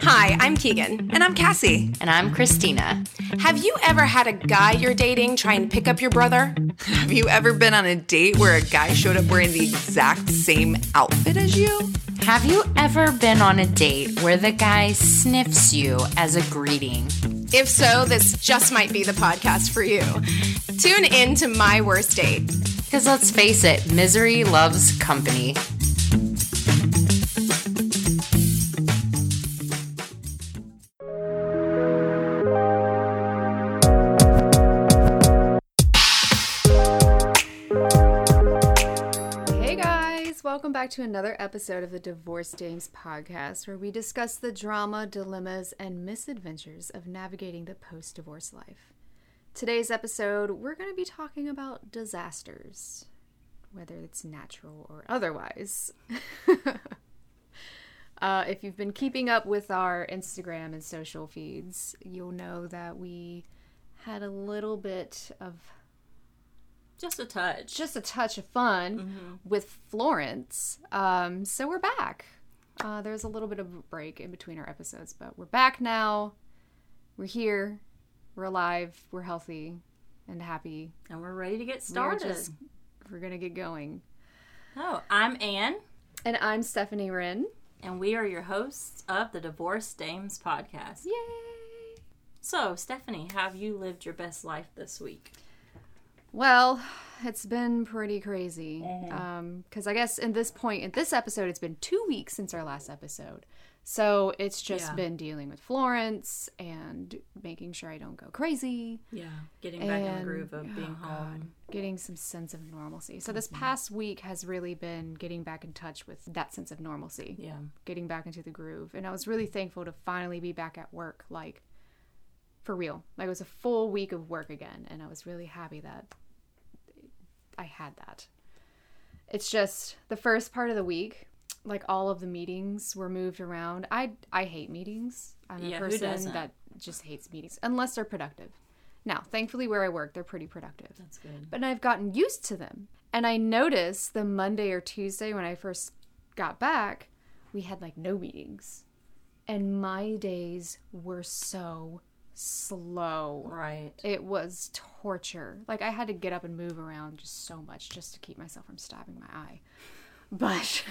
Hi, I'm Keegan. And I'm Cassie. And I'm Christina. Have you ever had a guy you're dating try and pick up your brother? Have you ever been on a date where a guy showed up wearing the exact same outfit as you? Have you ever been on a date where the guy sniffs you as a greeting? If so, this just might be the podcast for you. Tune in to My Worst Date. Because let's face it, misery loves company. Back to another episode of the Divorced Dames podcast, where we discuss the drama, dilemmas, and misadventures of navigating the post divorce life. Today's episode, we're going to be talking about disasters, whether it's natural or otherwise. uh, if you've been keeping up with our Instagram and social feeds, you'll know that we had a little bit of Just a touch. just a touch of fun with Florence. Um, so we're back. Uh, there's a little bit of a break in between our episodes, but we're back now. We're here. We're alive. We're healthy and happy. and we're ready to get We're started. just we're gonna get going. Oh, I'm Ann, And I'm Stephanie Wren. and we are your hosts of the Divorced Dames podcast. Yay! So, Stephanie, have you lived your best life this week? Well, it's been pretty crazy. Mm-hmm. Um, because I guess in this point, in this episode, it's been two weeks since our last episode. So it's just Yeah. been dealing with Florence and making sure I don't go crazy. Yeah, getting back in the groove of being oh, home. getting some sense of normalcy. So this mm-hmm. past week has really been getting back in touch with that sense of normalcy, Yeah, getting back into the groove. And I was really thankful to finally be back at work, like for real. Like it was a full week of work again, and I was really happy that I had that. It's just the first part of the week, like all of the meetings were moved around. I I hate meetings. I'm a Yeah, who person that just hates meetings unless they're productive. Now, thankfully where I work, they're pretty productive. that's good. But I've gotten used to them. And I noticed the Monday or Tuesday when I first got back, we had like no meetings. And my days were so slow. Right. It was torture. Like I had to get up and move around just so much just to keep myself from stabbing my eye. But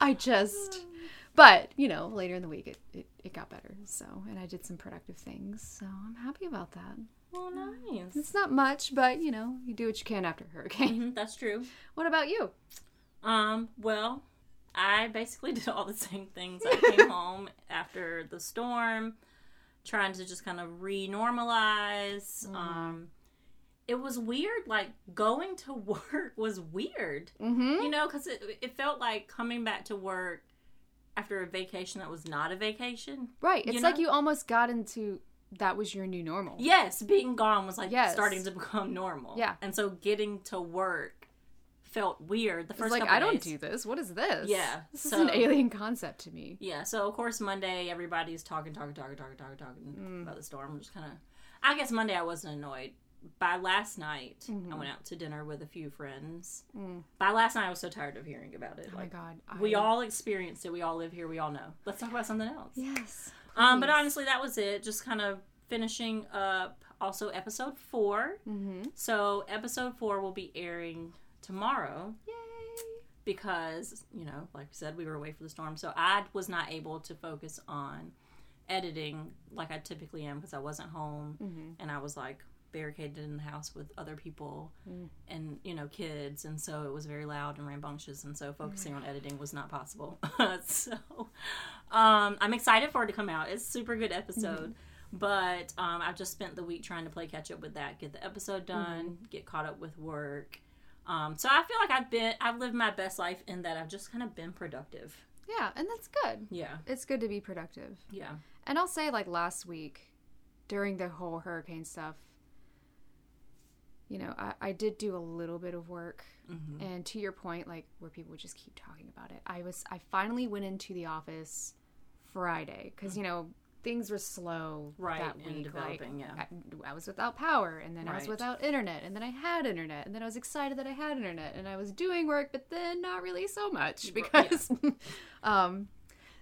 I just but, you know, later in the week it, it, it got better. So and I did some productive things. So I'm happy about that. Well, nice. It's not much, but you know, you do what you can after a hurricane. Mhm, that's true. What about you? Um, well, I basically did all the same things. I came home after the storm, trying to just kind of re-normalize. Um, it was weird. Like going to work was weird. Mm-hmm. You know, because it it felt like coming back to work after a vacation that was not a vacation. Right. It's You like you almost got into that was your new normal. Yes, being gone was like Yes. starting to become normal. Yeah. and so getting to work felt weird. The It's first like I don't do this. What is this? Yeah, This is an alien concept to me. Yeah, so of course Monday everybody's talking, talking, talking, talking, talking, talking Mm. about the storm. I'm just kind of. I guess Monday I wasn't annoyed. By last night, Mm-hmm. I went out to dinner with a few friends. Mm. By last night, I was so tired of hearing about it. Oh my god. I, we all experienced it. We all live here. We all know. Let's talk about something else. Yes. Um, but honestly, that was it. Just kind of finishing up. Also, episode 4 Mm-hmm. So episode four will be airing tomorrow Yay. because you know, like I said, we were away for the storm, so I was not able to focus on editing like I typically am because I wasn't home Mm-hmm. and I was like barricaded in the house with other people Mm. and you know kids. And so it was very loud and rambunctious. And so focusing on editing was not possible. So um i'm excited for it to come out. It's a super good episode. But um i've just spent the week trying to play catch up with that get the episode done get caught up with work um so i feel like i've been i've lived my best life in that i've just kind of been productive Yeah, and that's good. yeah It's good to be productive. yeah And I'll say, like last week, during the whole hurricane stuff, you know, I, I did do a little bit of work. And to your point, like where people would just keep talking about it, I was, I finally went into the office Friday because, you know, things were slow Right, that and week. Like, developing, yeah. I, I was without power, and then I was without internet, and then I had internet, and then I was excited that I had internet, and I was doing work, but then not really so much because, um,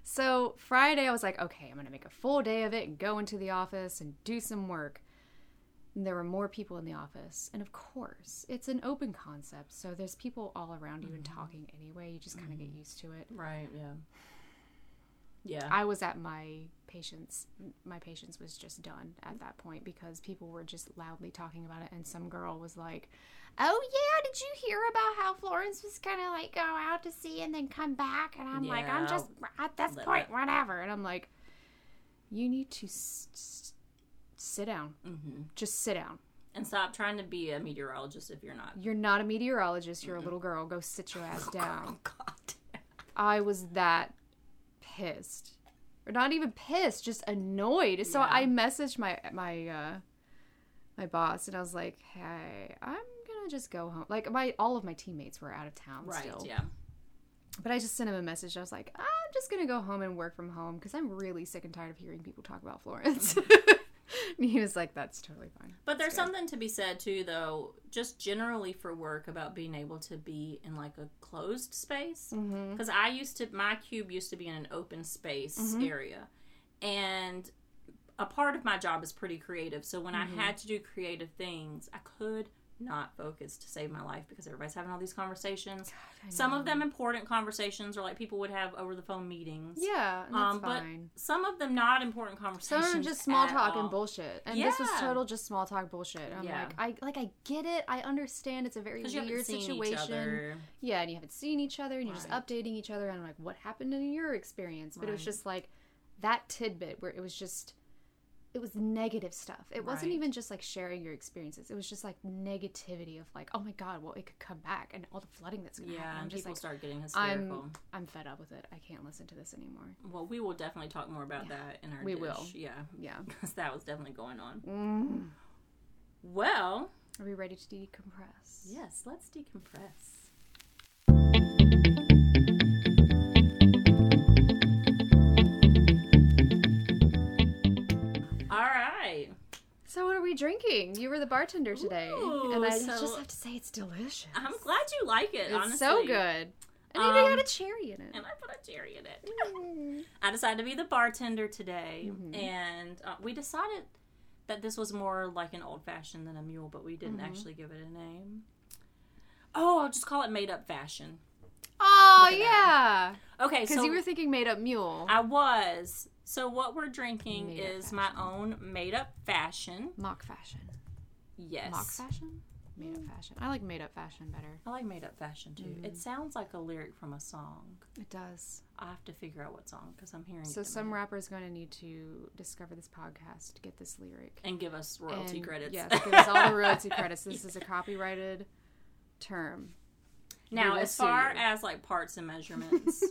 so Friday I was like, okay, I'm gonna make a full day of it and go into the office and do some work. And there were more people in the office, and of course, it's an open concept, so there's people all around you and Mm-hmm. talking anyway. You just kind of get used to it. Right. Yeah. Yeah. I was at my patience. My patience was just done at that point because people were just loudly talking about it, and some girl was like, "Oh yeah, did you hear about how Florence was gonna like go out to sea and then come back?" And I'm like, "I'm just at this point, it- whatever." And I'm like, "You need to s- s- sit down. hmm Just sit down. And stop trying to be a meteorologist if you're not. You're not a meteorologist. You're a little girl. Go sit your ass down." Oh God. I was that pissed. Or not even pissed, just annoyed. So Yeah. I messaged my my uh my boss and I was like, "Hey, I'm to just go home." Like my all of my teammates were out of town Right. still. Yeah. But I just sent him a message. I was like, "I'm just to go home and work from home cuz I'm really sick and tired of hearing people talk about Florence." and he was like, "That's totally fine." But there's something to be said too, though, just generally for work about being able to be in like a closed space. Because I used to, my cube used to be in an open space Mm-hmm. area, and a part of my job is pretty creative. So when Mm-hmm. I had to do creative things, I could not focused to save my life because everybody's having all these conversations. Some of them important conversations, or like people would have over the phone meetings. Yeah, that's Um, but fine. some of them not important conversations. Some just small talk all. and bullshit, and this was total just small talk bullshit. And I'm Yeah. like, I like, I get it, I understand. It's a very weird situation. Yeah, and you haven't seen each other, and you're just updating each other And I'm like what happened in your experience. But it was just like that tidbit where it was just, it was negative stuff. It wasn't Right. even just like sharing your experiences. It was just like negativity of like, oh my god, well it could come back, and all the flooding that's gonna Yeah, happen. I'm just people like, start getting hysterical. I'm, I'm fed up with it. I can't listen to this anymore. Well, we will definitely talk more about that in our We dish. will. Yeah, Yeah. because that was definitely going on. Mm. Well, Are we ready to decompress? yes, let's decompress. So what are we drinking? You were the bartender today, Ooh, and I so- just have to say it's delicious. I'm glad you like it. it's honestly. so good, and even Um, got a cherry in it. And I put a cherry in it. I decided to be the bartender today, Mm-hmm. and uh, we decided that this was more like an old fashioned than a mule, but we didn't Mm-hmm. actually give it a name. Oh, I'll just call it made up fashion. Oh yeah, Okay, because so you were thinking made up mule. I was. So what we're drinking Made is my own made up fashion. Mock fashion. Yes. Mock fashion. Made up fashion. I like made up fashion better. I like made up fashion too. Mm-hmm. It sounds like a lyric from a song. It does. I have to figure out what song because I'm hearing So some rapper is going to need to discover this podcast to get this lyric. and give us royalty And, credits. Yes, give us all the royalty credits. This is a copyrighted term. Now, as far you. as like parts and measurements,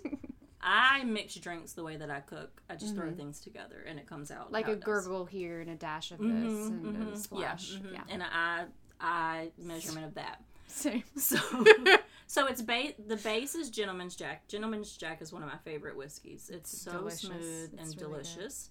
I mix drinks the way that I cook. I just throw things together and it comes out Mm-hmm. Like a gurgle here and a dash of this Mhm, and mhm, a splash. Yeah. Yeah. and I I measurement of that. Same. So so it's ba- the base is Gentleman's Jack. Gentleman's Jack is one of my favorite whiskeys. It's, so delicious. smooth It's and really good. delicious.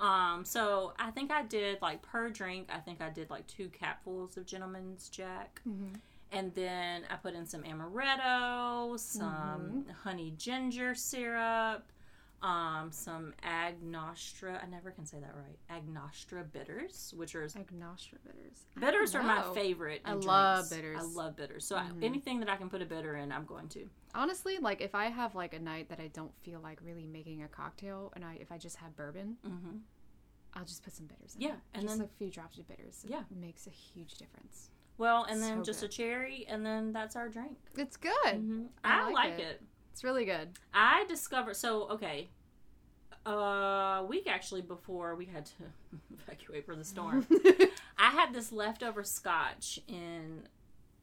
Um, so I think I did like per drink. I think I did like two capfuls of Gentleman's Jack, Mm-hmm. And then I put in some amaretto, some Mm-hmm. honey ginger syrup, um, some agnostra. I never can say that right. Agnostra bitters, which are Agnostra bitters. Bitters are my favorite. I in love drinks. bitters. Mm-hmm. I love bitters. So I, anything that I can put a bitter in, I'm going to. Honestly, like if I have like a night that I don't feel like really making a cocktail, and I if I just have bourbon, Mm-hmm. I'll just put some bitters in. Yeah, it. and just then- a few drops of bitters. It Yeah. makes a huge difference. Well, and then So just good. a cherry, and then that's our drink. It's good. Mm-hmm. I, like like, it. it. It's really good. I discovered so okay. A week actually before we had to evacuate for the storm, I had this leftover scotch in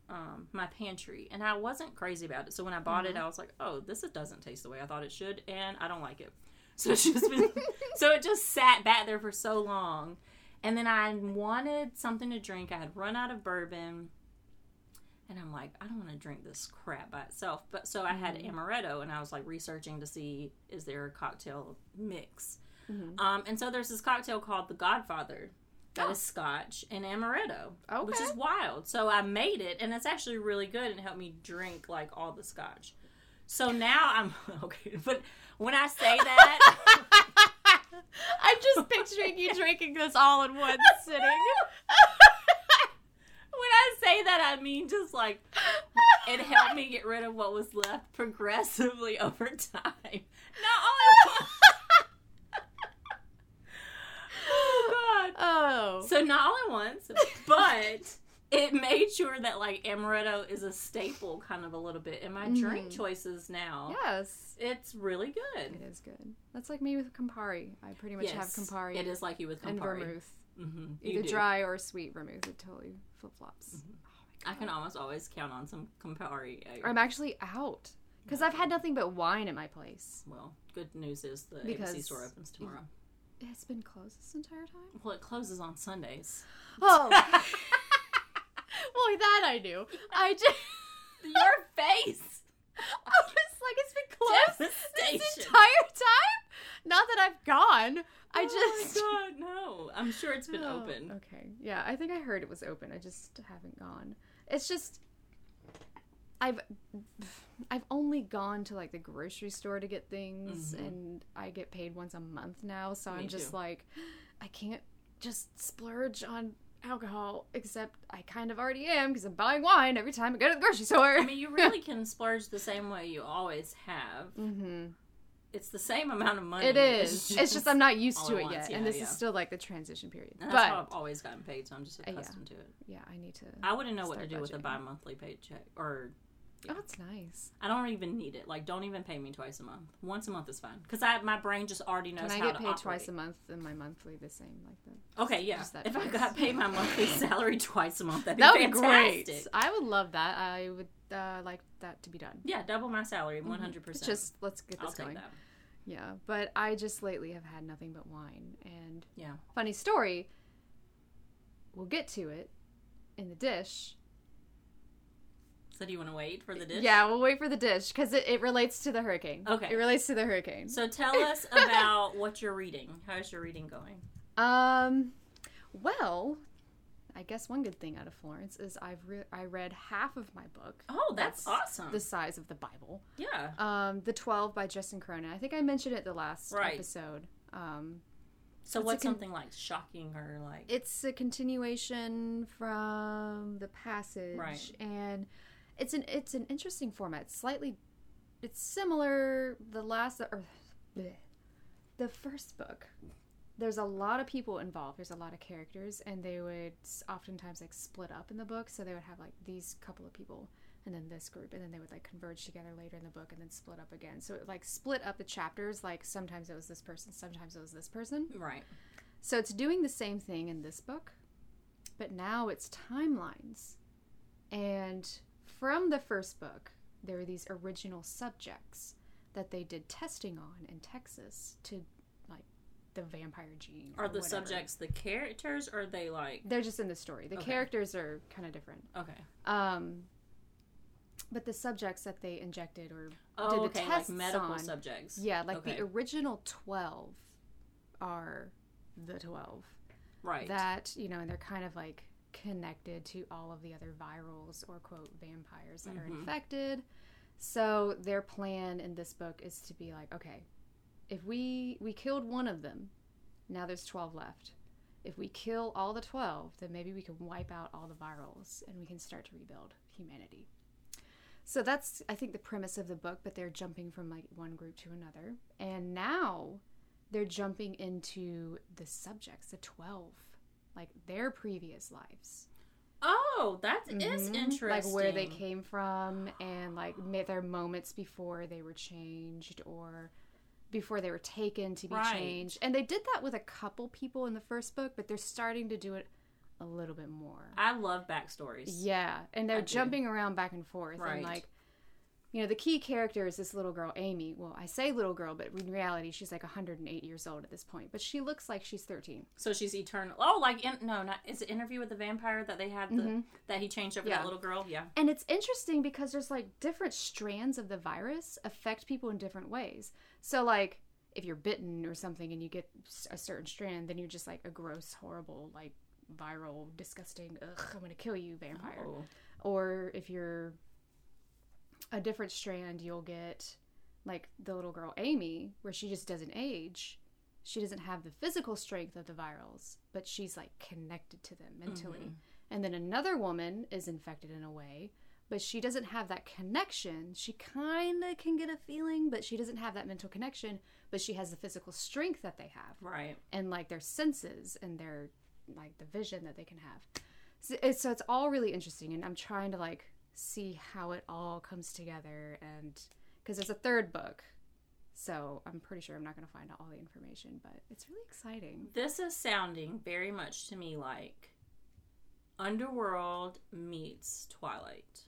um, my pantry, and I wasn't crazy about it. So when I bought it, I was like, "Oh, this it doesn't taste the way I thought it should, and I don't like it." So it's just been, so it just sat back there for so long, and then I wanted something to drink. I had run out of bourbon, and I'm like, I don't want to drink this crap by itself. But so I had amaretto, and I was like researching to see is there a cocktail mix. Mm-hmm. Um, and so there's this cocktail called the Godfather that is Scotch and amaretto, which is Oh. Wild. So I made it, and it's actually really good and helped me drink like all the Scotch. So now I'm okay, but when I say that, I'm just picturing you drinking this all in one sitting. when I say that, I mean just like it helped me get rid of what was left progressively over time. Not only. oh God. Oh. So not all at once, but it made sure that like amaretto is a staple kind of a little bit in my drink choices now. yes. It's really good. It is good. That's like me with Campari. I pretty much have Campari It is like you with Campari. and vermouth. Mm-hmm. Either dry or sweet vermouth. It totally flip flops. I can almost always count on some Campari. I'm actually out because I've had nothing but wine at my place. Well, good news is the ABC store opens tomorrow. It's been closed this entire time. Well, it closes on Sundays. Oh. well, that I knew. I just. Your face. I was like, it's been closed this entire time. Not that I've gone. I just. Oh my God, no. I'm sure it's been Oh, open. Okay. Yeah, I think I heard it was open. I just haven't gone. It's just I've I've only gone to like the grocery store to get things mm-hmm. and I get paid once a month now, so I'm just too. like I can't just splurge on alcohol except I kind of already am because I'm buying wine every time I go to the grocery store. I mean, you really can splurge the same way you always have. mm-hmm. It's the same amount of money. It is. It's just, I'm not used to it once. yet, Yeah, and this yeah. is still like the transition period. And that's but how I've always gotten paid, so I'm just yeah. accustomed to it. yeah, I need to. I wouldn't know what to do with a bi-monthly paycheck, or Oh, that's nice. I don't even need it. Like, don't even pay me twice a month. Once a month is fine, because I my brain just already knows Can I get paid operate. twice a month and my monthly the same like that? Okay, yeah. If I got paid my monthly salary twice a month, that'd be That would be fantastic. great. I would love that. I would uh, like that to be done. Yeah, double my salary, one hundred percent. Just let's get I'll this take going. Yeah, but I just lately have had nothing but wine. And Yeah. funny story, we'll get to it in the dish. So do you want to wait for the dish? Yeah, we'll wait for the dish because it, it relates to the hurricane. Okay. It relates to the hurricane. So tell us about what you're reading. How's your reading going? Um, well, I guess one good thing out of Florence is I've re- I read half of my book. Oh, that's, awesome. The size of the Bible. yeah. Um, the Twelve by Justin Cronin. I think I mentioned it the last Right. episode. Um, So what's con- something like shocking or like it's a continuation from the passage, Right. and it's an it's an interesting format. It's slightly, it's similar. The last or bleh. the first book. There's a lot of people involved. There's a lot of characters, and they would oftentimes like split up in the book. So they would have like these couple of people, and then this group, and then they would like converge together later in the book, and then split up again. So it like split up the chapters. Like sometimes it was this person, sometimes it was this person. right? So it's doing the same thing in this book, but now it's timelines. And from the first book, there were these original subjects that they did testing on in Texas to like the vampire gene. Are the whatever. subjects the characters or are they like They're just in the story. The Okay. characters are kind of different. okay? Um, but the subjects that they injected or Oh, did the okay, like tests medical on, subjects. yeah, like okay. the original twelve are the twelve. right. that you know and they're kind of like connected to all of the other virals or quote vampires that are mm-hmm. infected. So their plan in this book is to be like okay if we we killed one of them now there's 12 left. If we kill all the 12 then maybe we can wipe out all the virals and we can start to rebuild humanity. So that's i think the premise of the book but they're jumping from like one group to another. And now they're jumping into the subjects, the 12, like their previous lives. oh, that is Mhm. interesting. Like where they came from and like their moments before they were changed or before they were taken to be Right. changed. And they did that with a couple people in the first book, but they're starting to do it a little bit more. I love backstories. Yeah, and they're I do. jumping around back and forth Right. and like you know, the key character is this little girl, Amy. Well, I say little girl, but in reality, she's like 108 years old at this point. But she looks like she's 13. So she's eternal. Oh, like in, no, not is it Interview with the Vampire that they had the that he changed over Mm-hmm. Yeah. that little girl? Yeah. And it's interesting because there's like different strands of the virus affect people in different ways. So like if you're bitten or something and you get a certain strand, then you're just like a gross, horrible, like viral, disgusting, ugh, I'm gonna kill you vampire. Oh. Or if you're a different strand, you'll get like the little girl Amy, where she just doesn't age. She doesn't have the physical strength of the virals, but she's like connected to them mentally. Mm-hmm. And then another woman is infected in a way, but she doesn't have that connection. She kind of can get a feeling, but she doesn't have that mental connection, but she has the physical strength that they have Right. and like their senses and their like the vision that they can have. So it's, so it's all really interesting, and I'm trying to like see how it all comes together, and because there's a third book, so I'm pretty sure I'm not going to find out all the information, but it's really exciting. This is sounding very much to me like Underworld meets Twilight.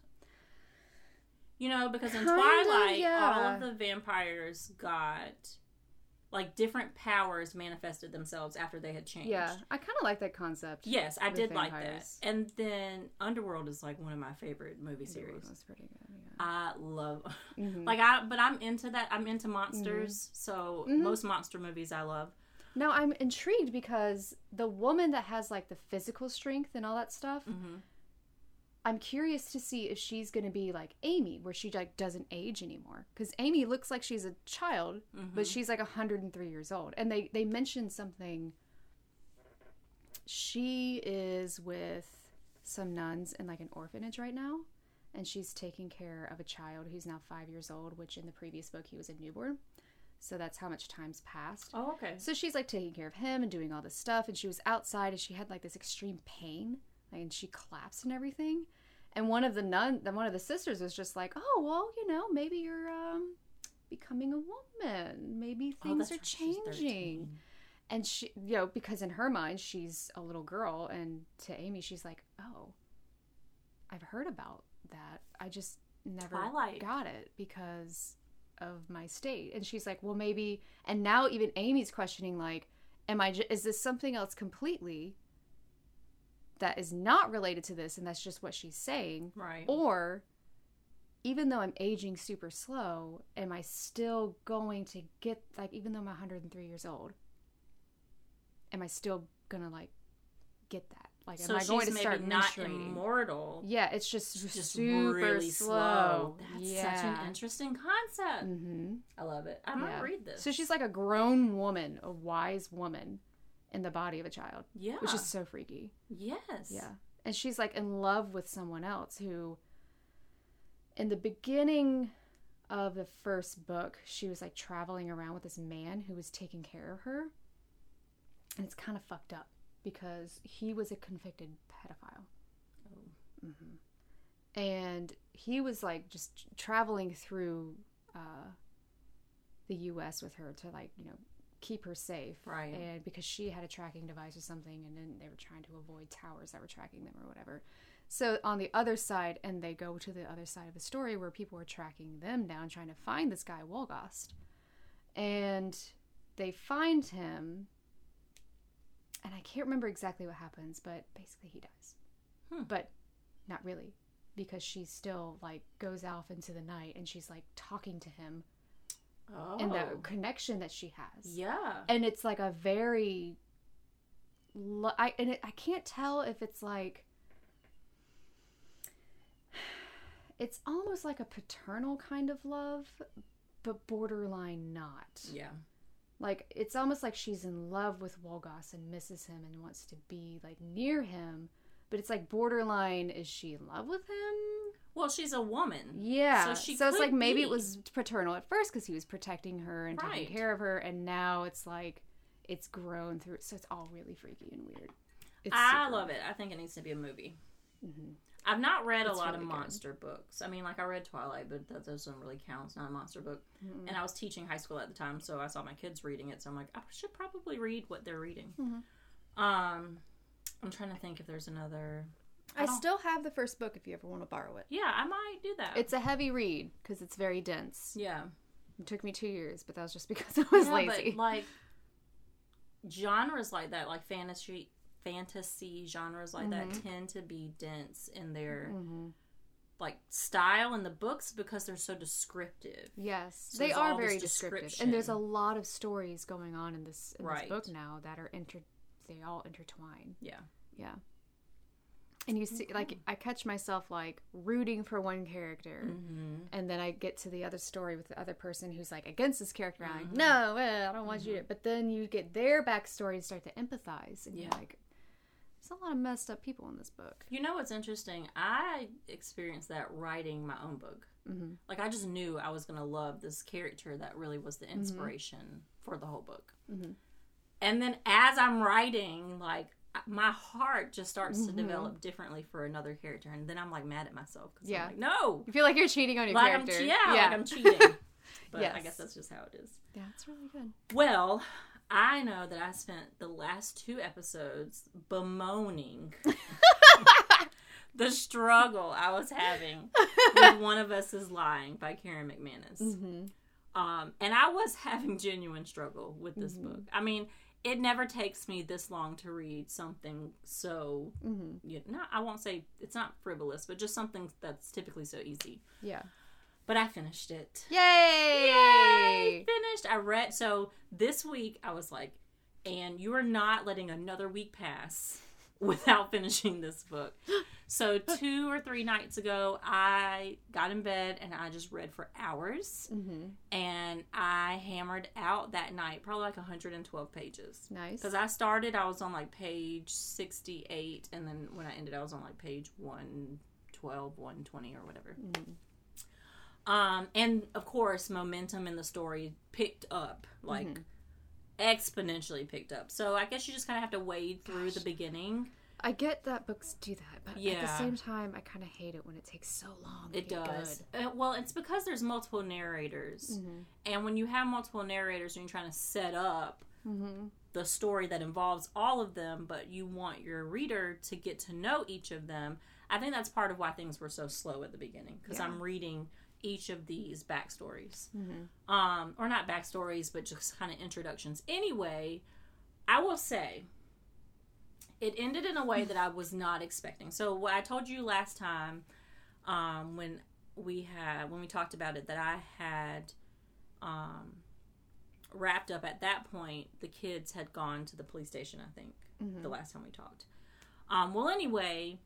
You know, because in Kinda, Twilight, all of the vampires got like different powers manifested themselves after they had changed. Yeah, I kind of like that concept. Yes, I did like that. And then Underworld is like one of my favorite movie series. That's pretty good. Yeah. I love Mhm. like I but I'm into that. I'm into monsters. So Mhm. most monster movies I love. Now I'm intrigued because the woman that has like the physical strength and all that stuff, hmm I'm curious to see if she's going to be like Amy, where she like doesn't age anymore. Because Amy looks like she's a child, but mm-hmm. she's like 103 years old. And they they mentioned something. She is with some nuns in like an orphanage right now, and she's taking care of a child who's now five years old. Which in the previous book he was a newborn. So that's how much time's passed. Oh, okay. So she's like taking care of him and doing all this stuff, and she was outside and she had like this extreme pain, and she collapsed and everything. And one of the nun, then one of the sisters was just like, "Oh well, you know, maybe you're um becoming a woman. Maybe Oh, things that's are right, changing." 13. And she, you know, because in her mind she's a little girl, and to Amy she's like, "Oh, I've heard about that. I just never Twilight. got it because of my state." And she's like, "Well, maybe." And now even Amy's questioning, like, "Am I? J- is this something else completely that is not related to this, and that's just what she's saying, Right. or?" Even though I'm aging super slow, am I still going to get like even though I'm 103 years old? Am I still gonna like get that? Like, so am I going to start not immortal. Yeah, it's just, just super really slow. slow. That's yeah. such an interesting concept. hmm I love it. I'm Yeah. gonna read this. So she's like a grown woman, a wise woman, in the body of a child, yeah, which is so freaky. yes, Yeah. And she's like in love with someone else who, in the beginning of the first book, she was like traveling around with this man who was taking care of her. And it's kind of fucked up because he was a convicted pedophile. hmm And he was like just traveling through uh, the US with her to like, you know, keep her safe Right. and because she had a tracking device or something and then they were trying to avoid towers that were tracking them or whatever so on the other side and they go to the other side of the story where people are tracking them down trying to find this guy wolgast and they find him and i can't remember exactly what happens but basically he dies Hmm. but not really because she still like goes off into the night and she's like talking to him oh, and the connection that she has. Yeah, and it's like a very I and it, I can't tell if it's like it's almost like a paternal kind of love but borderline not. Yeah, like it's almost like she's in love with Wolgast and misses him and wants to be like near him but it's like borderline is she in love with him Well, she's a woman. yeah. So she So it's like maybe be. it was paternal at first because he was protecting her and Right. taking care of her, and now it's like it's grown through. So it's all really freaky and weird. It's I love it. I think it needs to be a movie. I've not read a lot really of good. monster books. I mean, like I read Twilight, but that doesn't really count. It's not a monster book. Mm-hmm. And I was teaching high school at the time, so I saw my kids reading it. So I'm like, I should probably read what they're reading. Mm-hmm. Um, I'm trying to think if there's another. I don't- still have the first book if you ever want to borrow it. Yeah, I might do that. It's a heavy read because it's very dense. yeah, It took me two years, but that was just because I was Yeah, lazy. But like genres like that, like fantasy, fantasy genres like Mm-hmm. that, tend to be dense in their Mhm. like style in the books because they're so descriptive. Yes, So they are very descriptive, and there's a lot of stories going on in this in Right. this book now that are inter. They all intertwine. Yeah. Yeah. And you see, like, I catch myself like rooting for one character, Mm-hmm. and then I get to the other story with the other person who's like against this character. I'm Mm-hmm. like, no, eh, I don't want you to. But then you get their backstory and start to empathize, and Yeah. you're like, there's a lot of messed up people in this book. You know what's interesting? I experienced that writing my own book. Mm-hmm. Like I just knew I was gonna love this character that really was the inspiration for the whole book. Mm-hmm. And then as I'm writing, like my heart just starts Mm-hmm. to develop differently for another character, and then I'm like mad at myself because Yeah. I'm like, no, You feel like you're cheating on your like I'm character. che- yeah, yeah. like I'm cheating. but I guess that's just how it is. yeah, it's really good. Well, I know that I spent the last two episodes bemoaning the struggle I was having with One of Us is Lying by Karen McManus. Mm-hmm. Um, and I was having genuine struggle with this book. I mean, it never takes me this long to read something so, Mm-hmm. you know, I won't say it's not frivolous, but just something that's typically so easy. Yeah. But I finished it. Yay! Yay! finished. I read so this week I was like, and you are not letting another week pass without finishing this book. So two or three nights ago, I got in bed and I just read for hours, Mm-hmm. and I hammered out that night probably like 112 pages. Nice. Because I started, I was on like page 68, and then when I ended, I was on like page 112, 120, or whatever. Um, and of course, momentum in the story picked up, like exponentially picked up. So I guess you just kind of have to wade through the beginning. I get that books do that, but at the same time, I kind of hate it when it takes so long. to It get does. Uh, well, it's because there's multiple narrators, and when you have multiple narrators and you're trying to set up Mm-hmm. the story that involves all of them, but you want your reader to get to know each of them. I think that's part of why things were so slow at the beginning because Yeah. I'm reading each of these backstories, Mm-hmm. um, or not backstories, but just kind of introductions. Anyway, I will say it ended in a way that I was not expecting. So what I told you last time, um, when we had when we talked about it, that I had um, wrapped up at that point. The kids had gone to the police station. I think the last time we talked. Um, well, anyway,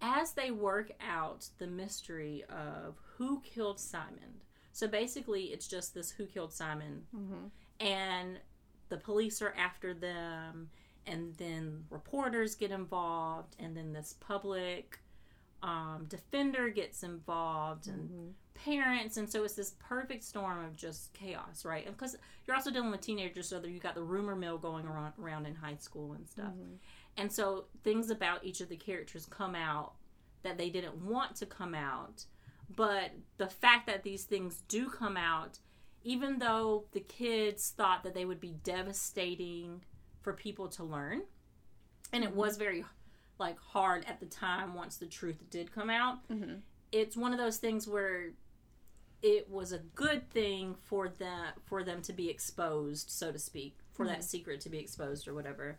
as they work out the mystery of who killed Simon. So basically, it's just this who killed Simon, mm-hmm. and the police are after them, and then reporters get involved, and then this public um, defender gets involved, and mm-hmm. parents, and so it's this perfect storm of just chaos, right? Because you're also dealing with teenagers, so that you got the rumor mill going around, around in high school and stuff, mm-hmm. and so things about each of the characters come out that they didn't want to come out, but the fact that these things do come out, even though the kids thought that they would be devastating for people to learn, and it was very like hard at the time once the truth did come out. It's one of those things where it was a good thing for them for them to be exposed, so to speak, for that secret to be exposed or whatever.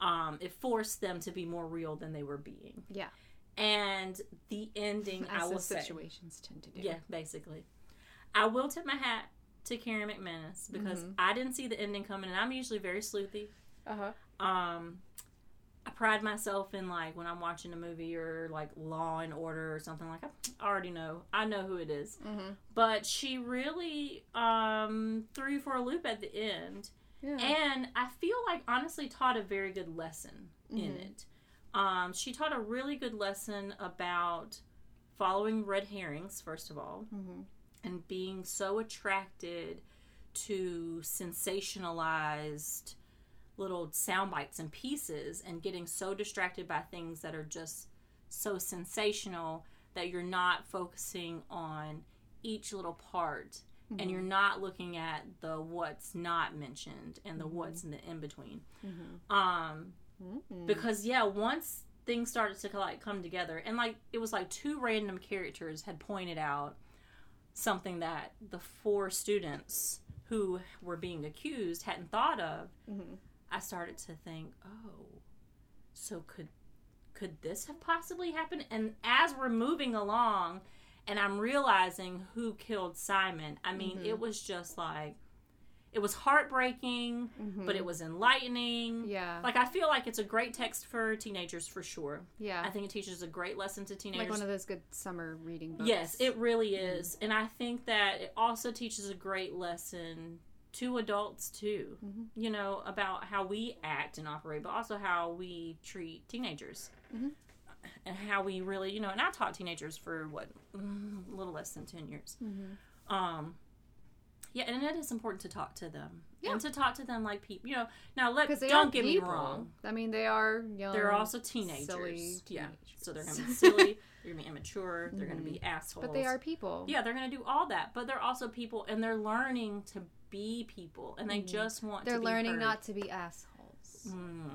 Um, it forced them to be more real than they were being. Yeah. And the ending, I will say, situations tend to do. yeah, basically. I will tip my hat to Karen McManus because Mm-hmm. I didn't see the ending coming, and I'm usually very sleuthy. Uh huh. Um, I pride myself in like when I'm watching a movie or like Law and Order or something like that. I already know I know who it is. Mhm. but she really um threw for a loop at the end, Yeah. and I feel like honestly taught a very good lesson in Mm-hmm. it. Um, she taught a really good lesson about following red herrings first of all, Mm-hmm. and being so attracted to sensationalized little sound bites and pieces and getting so distracted by things that are just so sensational that you're not focusing on each little part and you're not looking at the what's not mentioned and the what's in the in between um because yeah once things started to like come together and like it was like two random characters had pointed out something that the four students who were being accused hadn't thought of i started to think oh so could could this have possibly happened? And as we're moving along, and I'm realizing who killed Simon, I mean, Mm-hmm. it was just like it was heartbreaking, but it was enlightening. Mm-hmm. Yeah. Like I feel like it's a great text for teenagers for sure. Yeah. I think it teaches a great lesson to teenagers. like one of those good summer reading books. Yes, it really is. And I think that it also teaches a great lesson to adults too. You know, about how we act and operate, but also how we treat teenagers. And how we really, you know, and I taught teenagers for what, a little less than 10 years. Um, yeah, and it is important to talk to them. And to talk to them like people, you know, now let, don't get people. me wrong. I mean, they are young. They're also teenagers. silly yeah. So they're going to be silly. They're going to be immature. They're going to be assholes. But they are people. Yeah, they're going to do all that, but they're also people, and they're learning to be people, and they just want. Mm-hmm. They're learning heard. not to be assholes. Mm,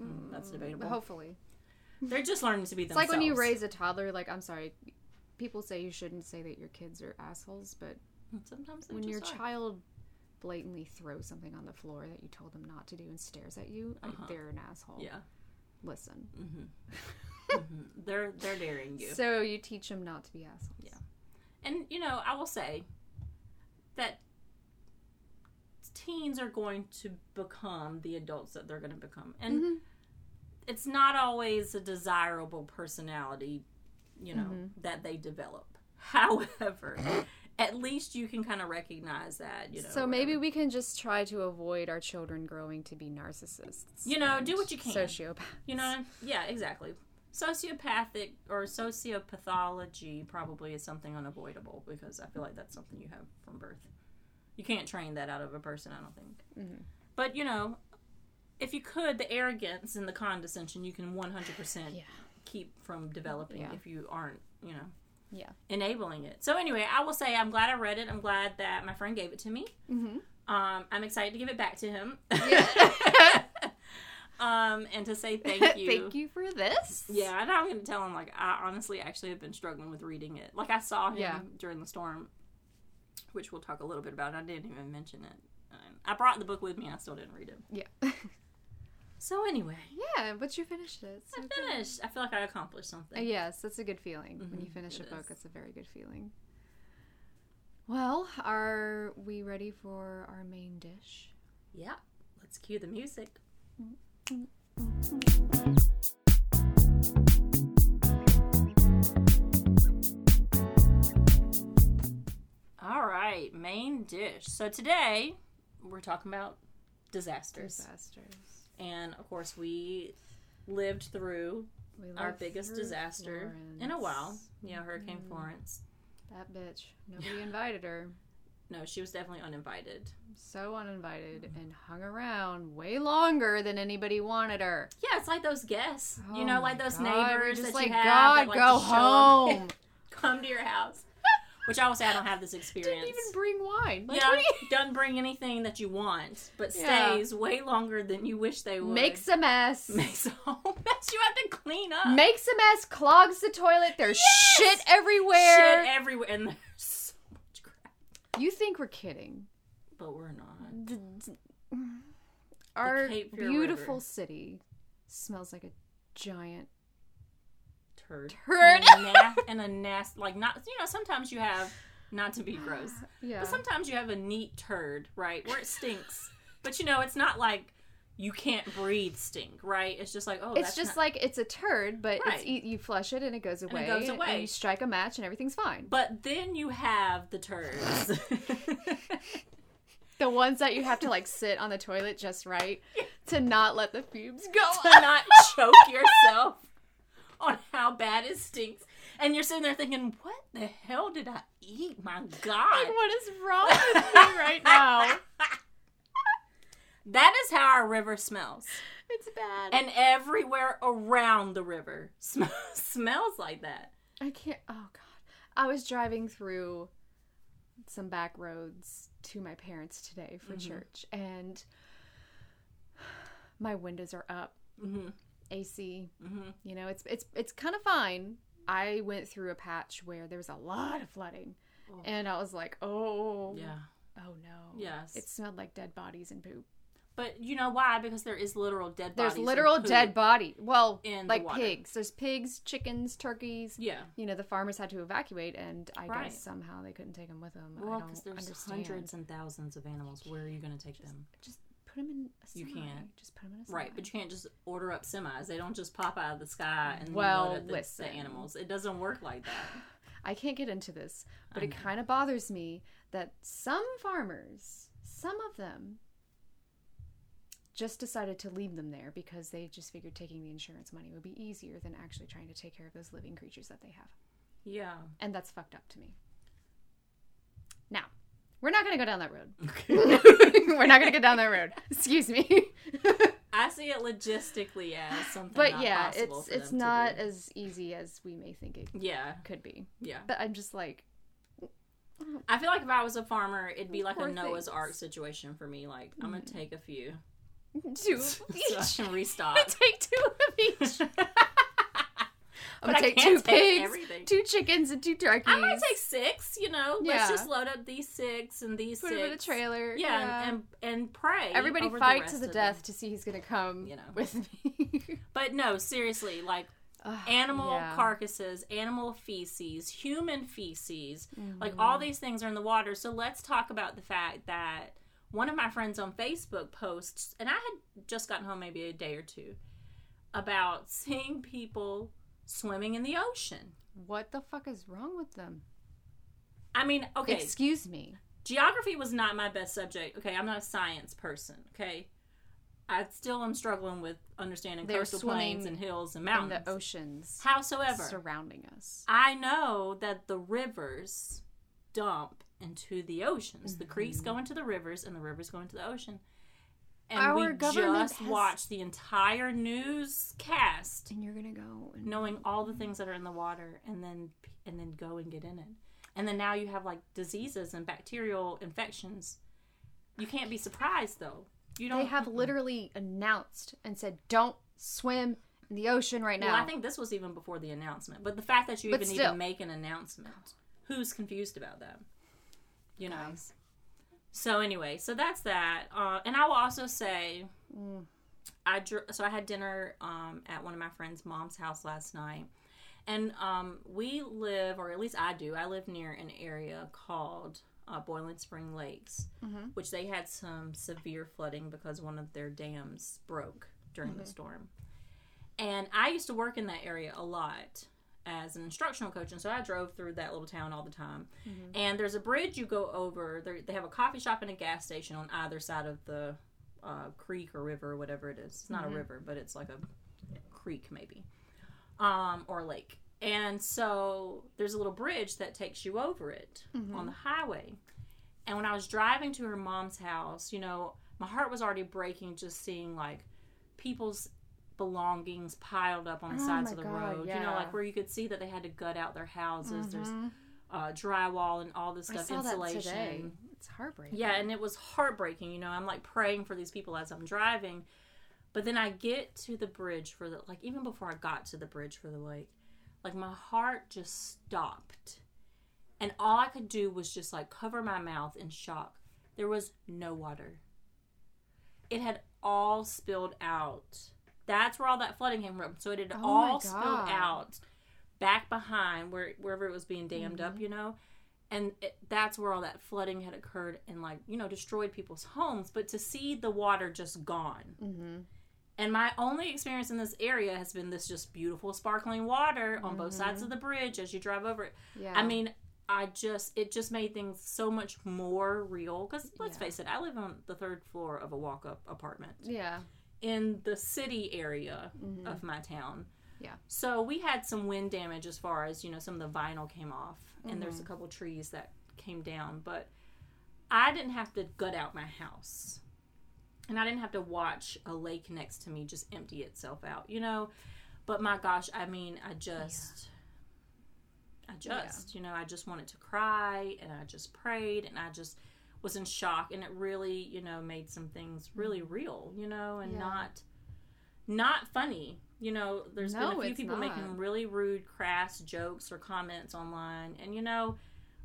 mm, that's debatable. Hopefully, They're just learning to be it's themselves. like when you raise a toddler. Like, I'm sorry, people say you shouldn't say that your kids are assholes, but Sometimes when your are. child blatantly throws something on the floor that you told them not to do and stares at you, like, they're an asshole. Uh-huh. yeah, Listen. they're they're daring you, So you teach them not to be assholes. Yeah. and you know I will say that teens are going to become the adults that they're going to become, and Mm-hmm. it's not always a desirable personality, you know, Mm-hmm. that they develop. However, at least you can kind of recognize that, you know. So maybe we can just try to avoid our children growing to be narcissists. You know, do what you can. Sociopaths. You know, yeah, exactly. Sociopathic or sociopathology probably is something unavoidable because I feel like that's something you have from birth. You can't train that out of a person, I don't think. Mm-hmm. But, you know, if you could, the arrogance and the condescension you can 100% Yeah. keep from developing Yeah. if you aren't, you know, Yeah. enabling it. So, anyway, I will say I'm glad I read it. I'm glad that my friend gave it to me. Mm-hmm. Um, I'm excited to give it back to him. um, and to say thank you. Thank you for this. Yeah, and I'm going to tell him, like, I honestly actually have been struggling with reading it. Like, I saw him Yeah. during the storm, which we'll talk a little bit about. I didn't even mention it. Um, I brought the book with me, I still didn't read it. Yeah. So, anyway, yeah, but you finished it. So I good. finished. I feel like I accomplished Uh, something. yes, that's a good feeling. When you Mhm, finish a book, is. it's a very good feeling. Well, are we ready for our main dish? Yeah, let's cue the music. All right, main dish. So today we're talking about disasters. Disasters. And of course, we lived through We our biggest disaster in a Florence. while. Yeah, Hurricane mm-hmm. Florence. That bitch. Nobody invited her. No, she was definitely uninvited. So uninvited and hung around way longer than anybody wanted her. Yeah, it's like those guests. you Oh know, like those God, neighbors we're just that like, you have God, that like go show up- home. come to your house. Which I will say I don't have this experience. Didn't even bring wine. Like, yeah, you- doesn't bring anything that you want, but Yeah. stays way longer than you wish they would. makes a mess. makes a whole mess. You have to clean up. makes a mess, clogs the toilet. There's shit Shit everywhere. Shit everywhere, and there's so much crap. you think we're kidding? But we're not. Our beautiful River. city smells like a giant Turd. turd. And a, na- and a nest, like not. You know, sometimes you have not to be gross, yeah. but sometimes you have a neat turd, right, where it stinks. but you know, it's not like you can't breathe stink, right? It's just like oh, it's just not- like it's a turd, but Right. it's you flush it and it goes away it away. goes away. And you strike a match and everything's fine. But then you have the turds. The ones that you have to like sit on the toilet just right to not let the fumes go. to not choke yourself on how bad it stinks. And you're sitting there thinking, what the hell did I eat? My God. Like, what is wrong with me right now? that is how our river smells. It's bad. And everywhere around the river sm- smells like that. I can't. Oh God! I was driving through some back roads to my parents today for Mm-hmm. church, and my windows are up, hmm AC. hmm You know, it's it's it's kind of fine. I went through a patch where there was a lot of flooding, and I was like, oh, Yeah. oh no, Yes. It smelled like dead bodies and poop. but you know why? Because there is literal dead There's bodies. of literal dead body. Well, in the like water. pigs. There's pigs, chickens, turkeys. Yeah. You know, the farmers had to evacuate, and I Right. guess somehow they couldn't take them with them. I Well, don't because there's understand. hundreds and thousands of animals. Where are you going to take them? Just put them in a You can't. Just put them in a semi. Right, but you can't just order up semis. They don't just pop out of the sky and Well, load up the, listen. the animals. It doesn't work like that. I can't get into this, but I it kind of bothers me that some farmers, some of them, just decided to leave them there because they just figured taking the insurance money would be easier than actually trying to take care of those living creatures that they have. Yeah. And that's fucked up to me. Now, we're not going to go down that road. we're not going to go down that road. Excuse me. I see it logistically as something. but not yeah, possible it's for it's not as easy as we may think it Yeah, could be. yeah. But I'm just like, I feel like if I was a farmer, it'd be like a Noah's things. Ark situation for me. Like I'm gonna mm. take a few two so of I each. can restock. Take two of each. I'm But gonna take two pigs, everything. two chickens, and two turkeys. I might take six. You know, Yeah. let's just load up these six and these put six. them in a trailer. Yeah, And, and and pray. everybody fight rest to the death them. to see who's gonna come. You know. with me. But no, seriously, like animal yeah. carcasses, animal feces, human feces, like Mm-hmm. all these things are in the water. So let's talk about the fact that one of my friends on Facebook posts, and I had just gotten home maybe a day or two, about seeing people swimming in the ocean. What the fuck is wrong with them? I mean, okay, Excuse me. geography was not my best subject. Okay, I'm not a science person. Okay, I still am struggling with understanding They're coastal plains and hills and In mountains. the oceans Howsoever, surrounding us. I know that the rivers dump into the oceans. The creeks go mm. into the rivers, and the rivers go into the ocean. And Our we government just has- watched the entire newscast, And you're gonna go and knowing all the things that are in the water, and then and then go and get in it. And then now you have like diseases and bacterial infections. You can't be surprised though. You don't they have literally announced and said, "Don't swim in the ocean right now." Well, I think this was even before the announcement. But the fact that you But even still. even make an announcement, who's confused about that? You know. Guys. So anyway, so that's that. Uh, and I will also say. I dr- so I had dinner um, at one of my friends' mom's house last night, and um, we live, or at least I do. I live near an area called uh, Boiling Spring Lakes, Mm-hmm. which they had some severe flooding because one of their dams broke during Mm-hmm. the storm. And I used to work in that area a lot as an instructional coach, and so I drove through that little town all the time. And there's a bridge you go over. There, they have a coffee shop and a gas station on either side of the uh, creek or river or whatever it is. It's not a river, but it's like a creek maybe, um, or a lake. And so there's a little bridge that takes you over it on the highway. And when I was driving to her mom's house, you know, my heart was already breaking just seeing like people's belongings piled up on the Oh sides of the God, road. You know. Mm-hmm. like where you could see that they had to gut out their houses. There's uh, drywall and all this stuff, insulation. It's heartbreaking. Yeah, and it was heartbreaking. You know, I'm like praying for these people as I'm driving. But then I get to the bridge for the, like, even before I got to the bridge for the lake, like my heart just stopped. And all I could do was just like cover my mouth in shock. There was no water. It had all spilled out. That's where all that flooding came from. So it had Oh all spilled out back behind where wherever it was being dammed up, Mm-hmm. you know. And it, that's where all that flooding had occurred and like you know destroyed people's homes. But to see the water just gone, Mm-hmm. and my only experience in this area has been this just beautiful sparkling water on both sides of the bridge as you drive over it. Yeah. I mean, I just it just made things so much more real because let's Yeah. face it, I live on the third floor of a walk up apartment yeah. In the city area Mm-hmm. of my town. Yeah. So we had some wind damage as far as, you know, some of the vinyl came off and there's Mm-hmm. a couple trees that came down, but I didn't have to gut out my house. And I didn't have to watch a lake next to me just empty itself out, you know. But my gosh, I mean, I just I just, you know, I just wanted to cry and I just prayed and I just was in shock and it really, you know, made some things really real, you know, and Mm-hmm. Yeah. not not funny. You know, there's No, been a few people not. making really rude, crass jokes or comments online. And you know,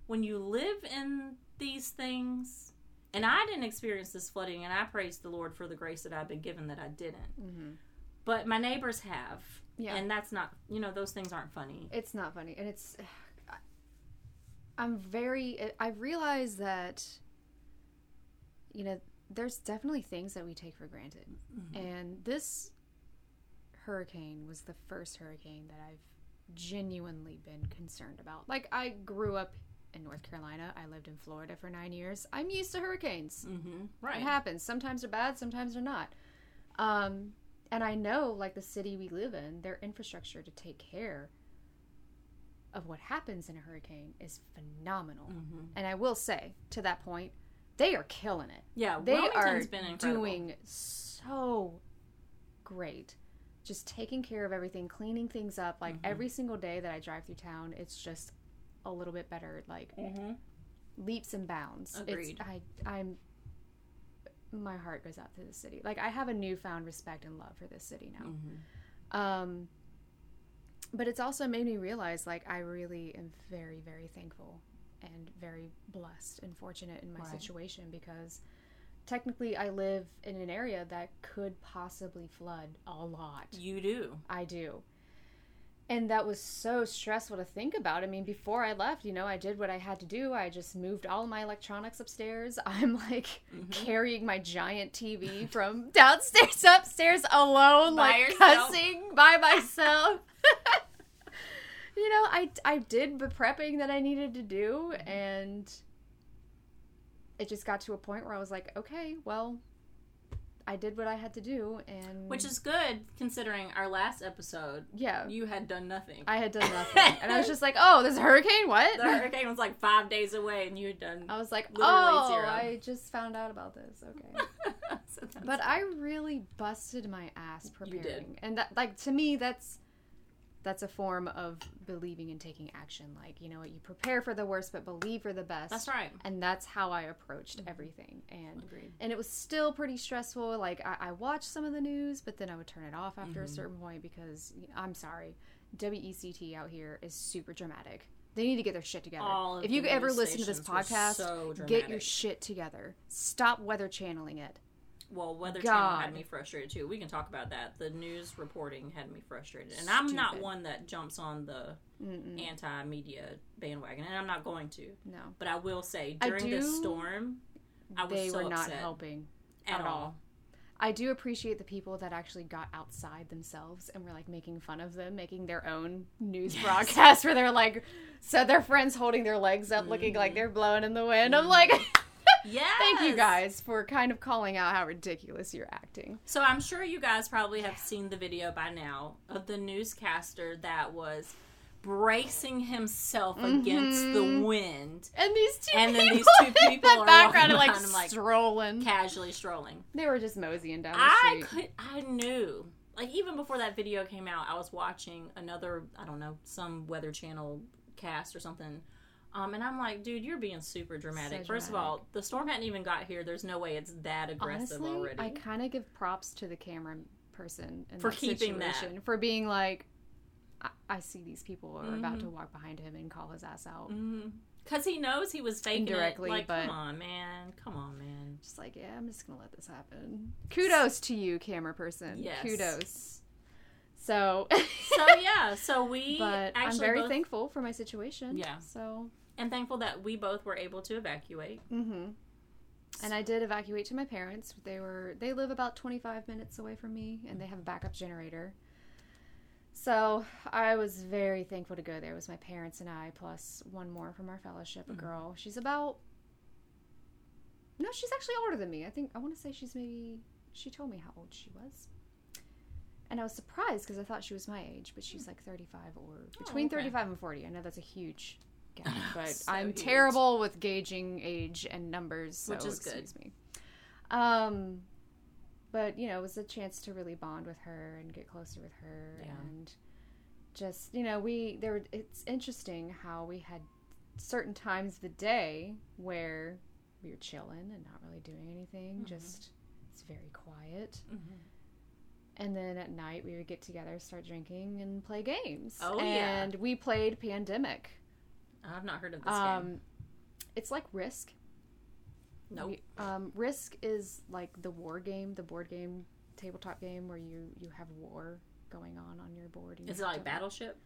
when you live in these things, And I didn't experience this flooding, and I praise the Lord for the grace that I've been given that I didn't. But my neighbors have. Yeah. And that's not, you know, those things aren't funny. It's not funny, and it's. I'm very. I realize that. You know, there's definitely things that we take for granted, and this hurricane was the first hurricane that I've genuinely been concerned about. Like, I grew up in North Carolina. I lived in Florida for nine years. I'm used to hurricanes. Mm-hmm. Right. It happens. Sometimes they're bad, sometimes they're not. Um, and I know, like the city we live in, their infrastructure to take care of what happens in a hurricane is phenomenal. Mm-hmm. And I will say, to that point, they are killing it. Yeah, They are been doing so great. Just taking care of everything, cleaning things up. Like Mm-hmm. every single day that I drive through town, it's just a little bit better. Like leaps and bounds. Agreed. It's, I I'm my heart goes out to the city. Like I have a newfound respect and love for this city now. Mm-hmm. Um but it's also made me realize like I really am very very thankful and very blessed and fortunate in my Right. situation because technically I live in an area that could possibly flood a lot. You do. I do. And that was so stressful to think about. I mean, before I left, you know, I did what I had to do. I just moved all my electronics upstairs. I'm like Mm-hmm. carrying my giant TV from downstairs upstairs alone, By like yourself. cussing by myself. you know, I I did the prepping that I needed to do Mm-hmm. and it just got to a point where I was like, okay, well, I did what I had to do and Which is good considering our last episode, yeah. you had done nothing. I had done nothing. and I was just like, oh, there's a hurricane? What? the hurricane was like five days away, and you had done. I was like, Literally oh, zero. I just found out about this. Okay. So but I really busted my ass preparing. And that like to me that's that's a form of believing and taking action. Like, you know what, you prepare for the worst but believe for the best. that's right. And that's how I approached mm-hmm. everything. And Agreed. and it was still pretty stressful. Like I, I watched some of the news, but then I would turn it off after a mm-hmm. certain point because I'm sorry, WECT out here is super dramatic. They need to get their shit together. All of if you ever listen to this podcast, so get your shit together. Stop weather channeling it. Well, Weather Channel had me frustrated too. We can talk about that. The news reporting had me frustrated, and I'm not one that jumps on the anti-media bandwagon, and I'm not going to. No, But I will say, during this storm, I was they so were not helping. at, at all. all. I do appreciate the people that actually got outside themselves and were like making fun of them, making their own news broadcast where they're like, so their friends holding their legs up, looking like mm-hmm. they're blowing in the wind. I'm mm-hmm. like, Yes. thank you guys for kind of calling out how ridiculous you're acting. So I'm sure you guys probably have seen the video by now of the newscaster that was bracing himself mm-hmm. against the wind, And these two And then these two people in the are background are like, him, like, strolling. casually strolling. They were just moseying down the I street. could, I knew. Like even before that video came out, I was watching another, I don't know, some Weather Channel cast or something. Um, and I'm like, dude, you're being super dramatic. So First of all, the storm hadn't even got here. There's no way it's that aggressive Honestly, already. I kind of give props to the camera person in For that keeping that. situation, for being like, I, I see these people are about Mm-hmm. to walk behind him and call his ass out. Because he knows he was faking Indirectly, it. Like, but- come on, man. Come on, man. Just like, yeah, I'm just gonna let this happen. Kudos to you, camera person. Yes. Kudos. So, So yeah, so we but I'm very both, thankful for my situation. Yeah. So, and thankful that we both were able to evacuate. mm-hmm. and I did evacuate to my parents. They were they live about 25 minutes away from me, and they have a backup generator. So I was very thankful to go there. It was my parents and I, plus one more from our fellowship, a girl. She's about. No, she's actually older than me. I think I want to say she's maybe. She told me how old she was. And I was surprised because I thought she was my age, but she's like 35 or between okay. 35 and 40. I know that's a huge gap, but So I'm huge. terrible with gauging age and numbers, so Which is good. excuse me. Um, but you know, it was a chance to really bond with her and get closer with her, Yeah. and just you know, we there. It's interesting how we had certain times of the day where we were chilling and not really doing anything. Mm-hmm. Just it's very quiet. And then at night we would get together, start drinking, and play games. Oh, yeah. and we played Pandemic. I've not heard of this game. Um, it's like Risk, Nope. Um, Risk is like the war game, the board game, tabletop game where you you have war going on on your board. and you Is it like Battleship?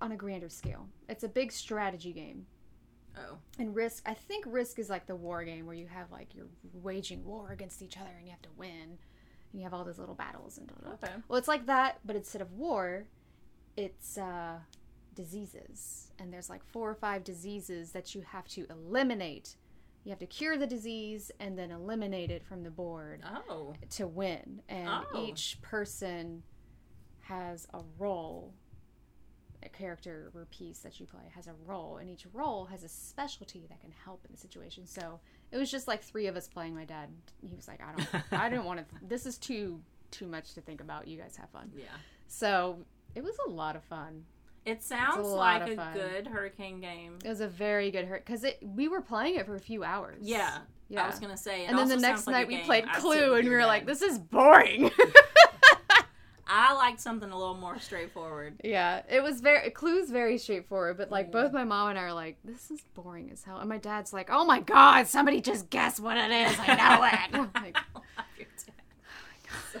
on a grander scale? It's a big strategy game. Oh. And Risk, I think Risk is like the war game where you have like you're waging war against each other and you have to win, and you have all those little battles and. da, da. Okay. Well, it's like that, but instead of war, it's uh, diseases, and there's like four or five diseases that you have to eliminate. You have to cure the disease and then eliminate it from the board Oh. to win. And Oh. each person has a role. A character or piece that you play has a role, and each role has a specialty that can help in the situation. So it was just like three of us playing. My dad, he was like, "I don't, I didn't want to. This is too, too much to think about. You guys have fun." Yeah. So it was a lot of fun. It sounds lot like a good hurricane game. It was a very good hurt because it. We were playing it for a few hours. Yeah. yeah. I was gonna say. it and then the next sounds like night we played Clue, and we were like, "This is boring." I like something a little more straightforward. Yeah, it was very Clue's very straightforward, but like both mm. my mom and I are like, this is boring as hell, and my dad's like, oh my god, somebody just guess what it is, I know it. I'm like, I your dad. Oh so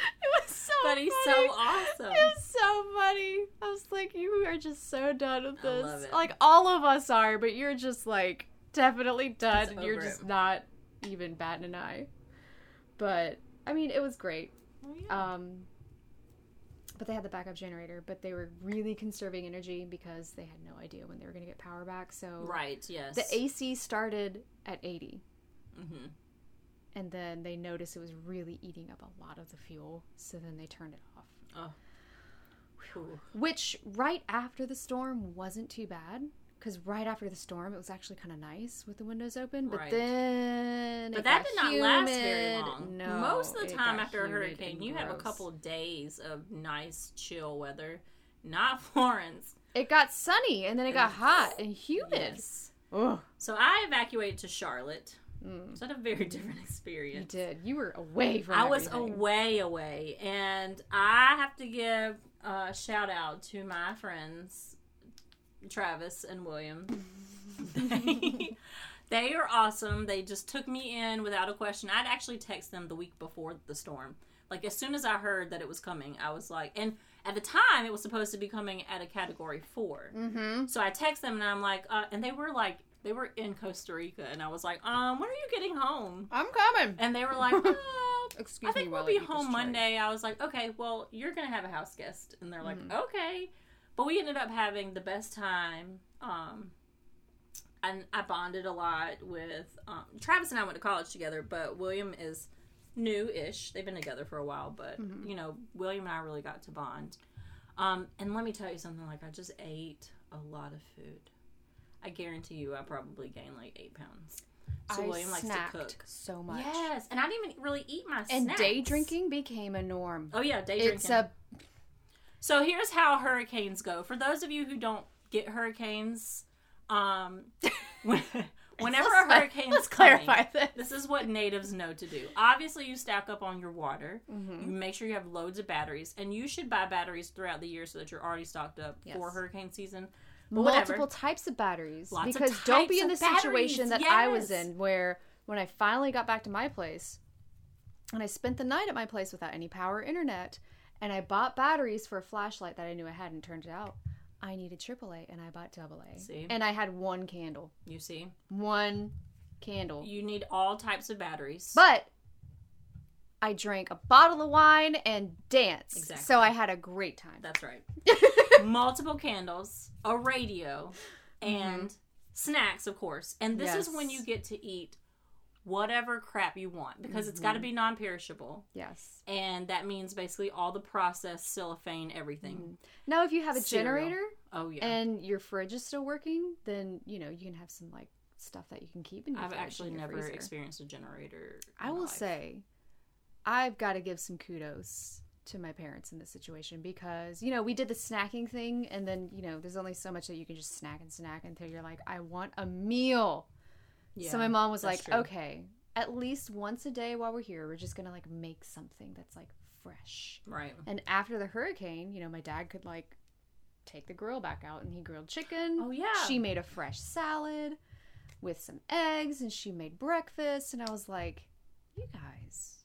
it was so, But he's funny. so awesome. It was so funny. I was like, you are just so done with this. Like all of us are, but you're just like definitely done, and you're just it. not even batting an eye. But I mean, it was great. Oh, yeah. Um, but they had the backup generator, but they were really conserving energy because they had no idea when they were going to get power back. So right. Yes. the AC started at 80, hmm and then they noticed it was really eating up a lot of the fuel, so then they turned it off. Ooh. Which, right after the storm, wasn't too bad. Because right after the storm, it was actually kind of nice with the windows open. But Right. then. But it that got did not last very long. No. Most of the time after a hurricane, and you have a couple of days of nice, chill weather. Not Florence. It got sunny, and then it got hot and humid. Yes. Ugh. So I evacuated to Charlotte. Mm. So I had a very different experience. You did. You were away from. I was away, away, and I have to give a shout out to my friends Travis and William. they are awesome. They just took me in without a question. I'd actually text them the week before the storm. Like as soon as I heard that it was coming, I was like, and at the time it was supposed to be coming at a category 4 Mm-hmm. So I text them and I'm like, uh, and they were like, they were in Costa Rica, and I was like, um, when are you getting home? I'm coming. And they were like, uh, Excuse me, I think me we'll be I home. Monday. I was like, okay, well, you're gonna have a house guest, and they're like, Mm-hmm. okay. But we ended up having the best time. Um, and I bonded a lot with um, Travis and I went to college together, but William is new-ish. They've been together for a while, but Mm-hmm. you know, William and I really got to bond. Um, and let me tell you something. Like I just ate a lot of food. I guarantee you, I probably gained like eight pounds. So I William likes to cook. so much. Yes, and I didn't even really eat my And snacks. day drinking became a norm. Oh yeah, day it's drinking. a So here's how hurricanes go. For those of you who don't get hurricanes, um, when- whenever a hurricane's let's coming, clarify this. This is what natives know to do. Obviously, you stack up on your water. Mm-hmm. You make sure you have loads of batteries, and you should buy batteries throughout the year so that you're already stocked up for hurricane season. But whatever. multiple types of batteries Lots of because don't be in the of situation that batteries, I was in where when I finally got back to my place and I spent the night at my place without any power or internet and I bought batteries for a flashlight that I knew I had and turned it out I needed AAA and I bought AA See? and I had one candle You see, one candle you need all types of batteries. but I drank a bottle of wine and danced Exactly. so I had a great time That's right. Multiple candles, a radio, and snacks, of course. And this is when Mm-hmm. You get to eat whatever crap you want because it's got Mm-hmm. to be non perishable. yes And that means basically all the processed cellophane, everything. now if you have a Cereal. generator Oh, yeah. Mm-hmm. and your fridge is still working, then you know you can have some like stuff that you can keep in your I've actually your never freezer. experienced a generator. I will say, I've got to give some kudos to my parents in this situation because you know we did the snacking thing, and then you know there's only so much that you can just snack and snack until you're like, I want a meal. Yeah, so my mom was like, true. okay, at least once a day while we're here, we're just gonna like make something that's like fresh. Right. And after the hurricane, you know, my dad could like take the grill back out and he grilled chicken. Oh, yeah. She made a fresh salad with some eggs and she made breakfast and I was like, "You guys,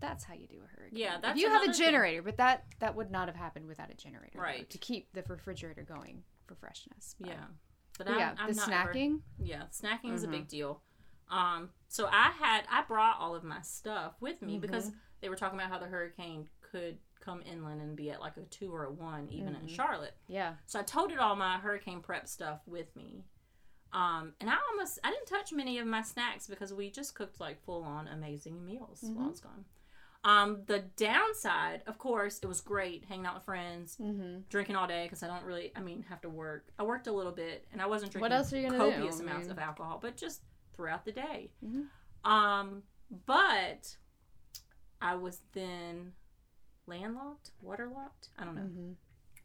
that's how you do a hurricane." Yeah, If that's you have a another thing. generator, but that that would not have happened without a generator, though, Right. To keep the refrigerator going for freshness. But- Yeah. But I'm, yeah, I'm the not ever- snacking. yeah, snacking is a big deal. Um, so I had I brought all of my stuff with me because they were talking about how the hurricane could come inland and be at like a two or a one even in Charlotte. Yeah. So I toted all my hurricane prep stuff with me. Um, and I almost I didn't touch many of my snacks because we just cooked like full on amazing meals while I was gone. Um, the downside, of course, it was great hanging out with friends, drinking all day because I don't really, I mean, have to work. I worked a little bit, and I wasn't drinking What else are you gonna do? copious I amounts mean- of alcohol, but just throughout the day. Mm-hmm. Um, but I was then landlocked, waterlocked. I don't know. Mm-hmm.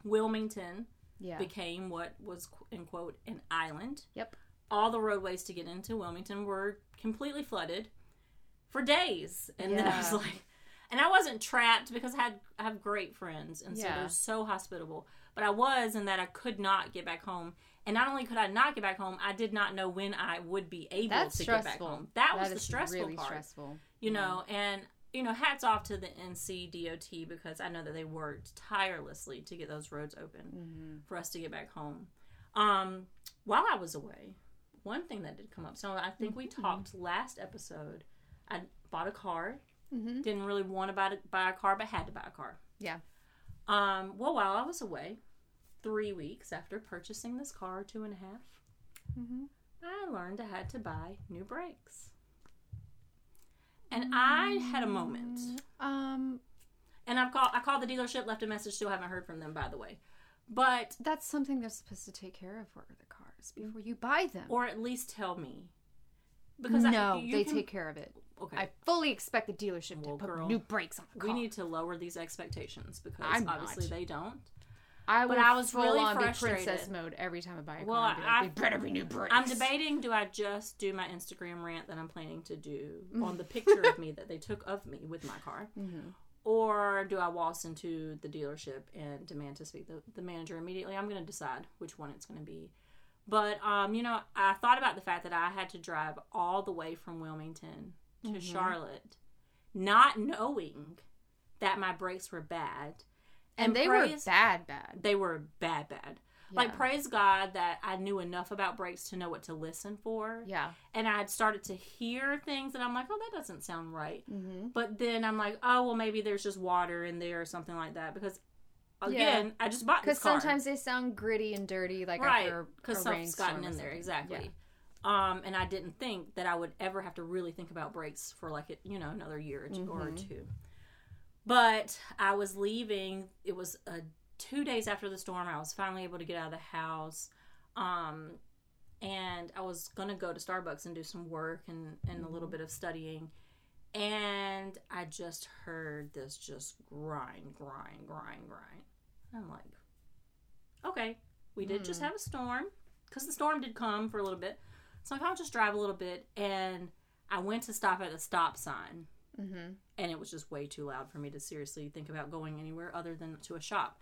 Wilmington Yeah. became what was in quote an island. Yep. All the roadways to get into Wilmington were completely flooded for days, and then I was like, and I wasn't trapped because I had I have great friends, and so Yeah. they're so hospitable. But I was in that I could not get back home, and not only could I not get back home, I did not know when I would be able That's to stressful. get back home. That, was the stressful really part stressful. you know and you know hats off to the ncdot because i know that they worked tirelessly to get those roads open for us to get back home um while i was away one thing that did come up so i think we talked last episode i bought a car didn't really want to buy, buy a car but had to buy a car Yeah. um well while i was away three weeks after purchasing this car two and a half, i learned i had to buy new brakes and i had a moment Um, and I've called. I called the dealership, left a message. Still haven't heard from them, by the way. But that's something they're supposed to take care of for the cars before you buy them. or at least tell me because no, I, they can- take care of it. Okay, I fully expect the dealership Well, to put girl, new brakes on the car. we need to lower these expectations because I'm obviously not. they don't. I but I was full really on frustrated. princess mode every time I buy a Well, car. be like, better be new brakes. I'm debating: do I just do my Instagram rant that I'm planning to do on the picture of me that they took of me with my car, or do I waltz into the dealership and demand to speak to the manager immediately? I'm going to decide which one it's going to be. But um, you know, I thought about the fact that I had to drive all the way from Wilmington to Charlotte, not knowing that my brakes were bad, and they praise- were bad, bad. they were bad, bad. Like praise God that I knew enough about brakes to know what to listen for. Yeah. And I had started to hear things and I'm like, oh, that doesn't sound right. Mm-hmm. But then I'm like, oh, well, maybe there's just water in there or something like that because, again, I just bought Because this car. Because sometimes they sound gritty and dirty, like right after because stuff's gotten in there exactly. Um, and I didn't think that I would ever have to really think about brakes for like it, you know, another year or 2 or Mm-hmm. two. But I was leaving. It was uh, two days after the storm. I was finally able to get out of the house. Um, and I was gonna go to Starbucks and do some work and, and a Mm-hmm. little bit of studying. And I just heard this just grind, grind, grind, grind. I'm like, okay, we did Hmm. just have a storm because the storm did come for a little bit. So I kind of just drive a little bit. And I went to stop at the stop sign, Mm-hmm. and it was just way too loud for me to seriously think about going anywhere other than to a shop.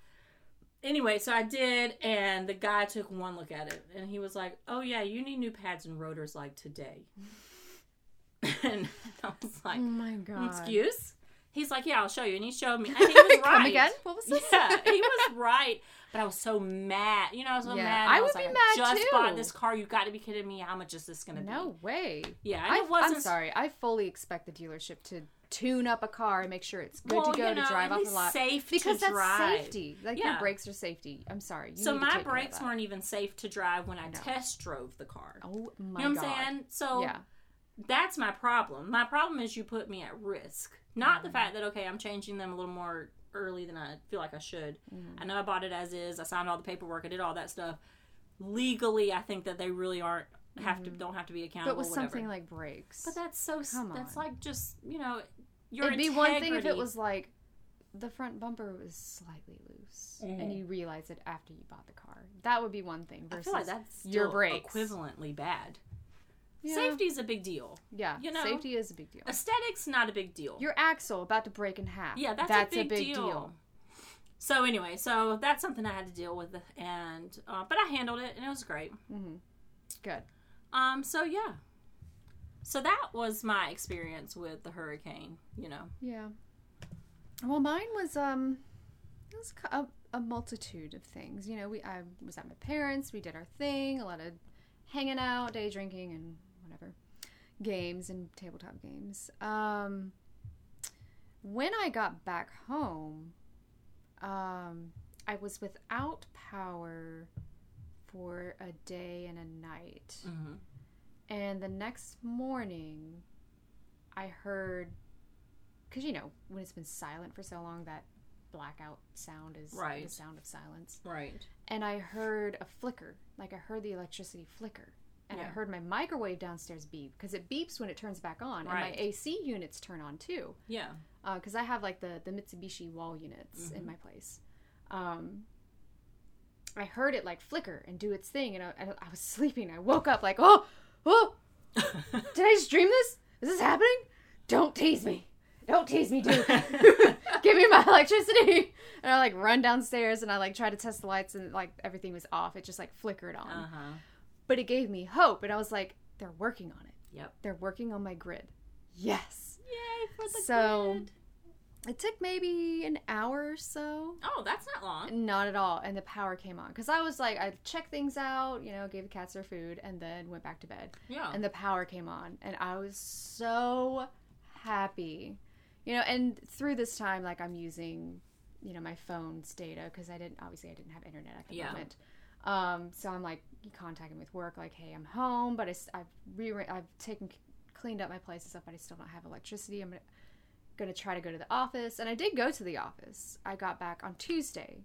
Anyway, so I did, and the guy took one look at it, and he was like, "Oh yeah, you need new pads and rotors like today." and I was like, Oh my god. "Excuse?" He's like, "Yeah, I'll show you," and he showed me. And he was right. Come again? What was this? Yeah, he was right. But I was so mad. You know, I was so Yeah, mad. I was would be like, mad, just too. bought this car. you've got to be kidding me. How much is this going to be? No way. Yeah, I, wasn't. I'm sorry. I fully expect the dealership to tune up a car and make sure it's good Well, to go you know, to drive off the lot. safe because to that's drive. safety. Like Yeah. your brakes are safety. I'm sorry. You So my brakes weren't even safe to drive when I test drove the car. Oh my you know what god. I'm saying? So Yeah. that's my problem. My problem is you put me at risk. Not Mm-hmm. the fact that okay, I'm changing them a little more early than I feel like I should. Mm-hmm. I know I bought it as is. I signed all the paperwork. I did all that stuff. Legally, I think that they really aren't have to don't have to be accountable. Mm-hmm. But with whatever. something like brakes. But that's so. Come That's on. like just you know. Your It'd be one thing if it was like the front bumper was slightly loose and you realize it after you bought the car. That would be one thing I versus feel like that's your brakes. equivalently bad. Yeah. Safety is a big deal. Yeah, you know, safety is a big deal. Aesthetics not a big deal. Your axle about to break in half. yeah, that's, that's a big, deal. So anyway, so that's something I had to deal with, and uh, but I handled it, and it was great. Good. Um, so yeah, so that was my experience with the hurricane. You know, Yeah. Well, mine was um, it was a, a multitude of things. You know, we I was at my parents. We did our thing. A lot of hanging out, day drinking, and games and tabletop games. Um, when I got back home, um, I was without power for a day and a night. Mhm. And the next morning, I heard, because you know, when it's been silent for so long, that blackout sound is Right. the sound of silence. right? And I heard a flicker, like I heard the electricity flicker. And I heard my microwave downstairs beep because it beeps when it turns back on, and my AC units turn on too Yeah, because I have like the the Mitsubishi wall units Mm-hmm. in my place. Um, I heard it like flicker and do its thing, and I, I, I was sleeping. I woke up like, oh, oh, did I just dream this? Is this happening? Don't tease me. Don't tease me, dude. Give me my electricity. And I like run downstairs and I like try to test the lights and like everything was off. It just like flickered on. uh huh. But it gave me hope, and I was like, they're working on it. Yep. They're working on my grid. Yes. Yay for the So- grid. It took maybe an hour or so. Oh, that's not long. Not at all. And the power came on. Because I was like, I checked things out, you know, gave the cats their food, and then went back to bed. Yeah. And the power came on. And I was so happy. You know, and through this time, like, I'm using, you know, my phone's data because I didn't, obviously, I didn't have internet at the Yeah. moment. Um, so I'm like contacting with work, like, hey, I'm home, but I, have re- I've taken, cleaned up my place and stuff, but I still don't have electricity. I'm gonna, try to go to the office, and I did go to the office. I got back on Tuesday,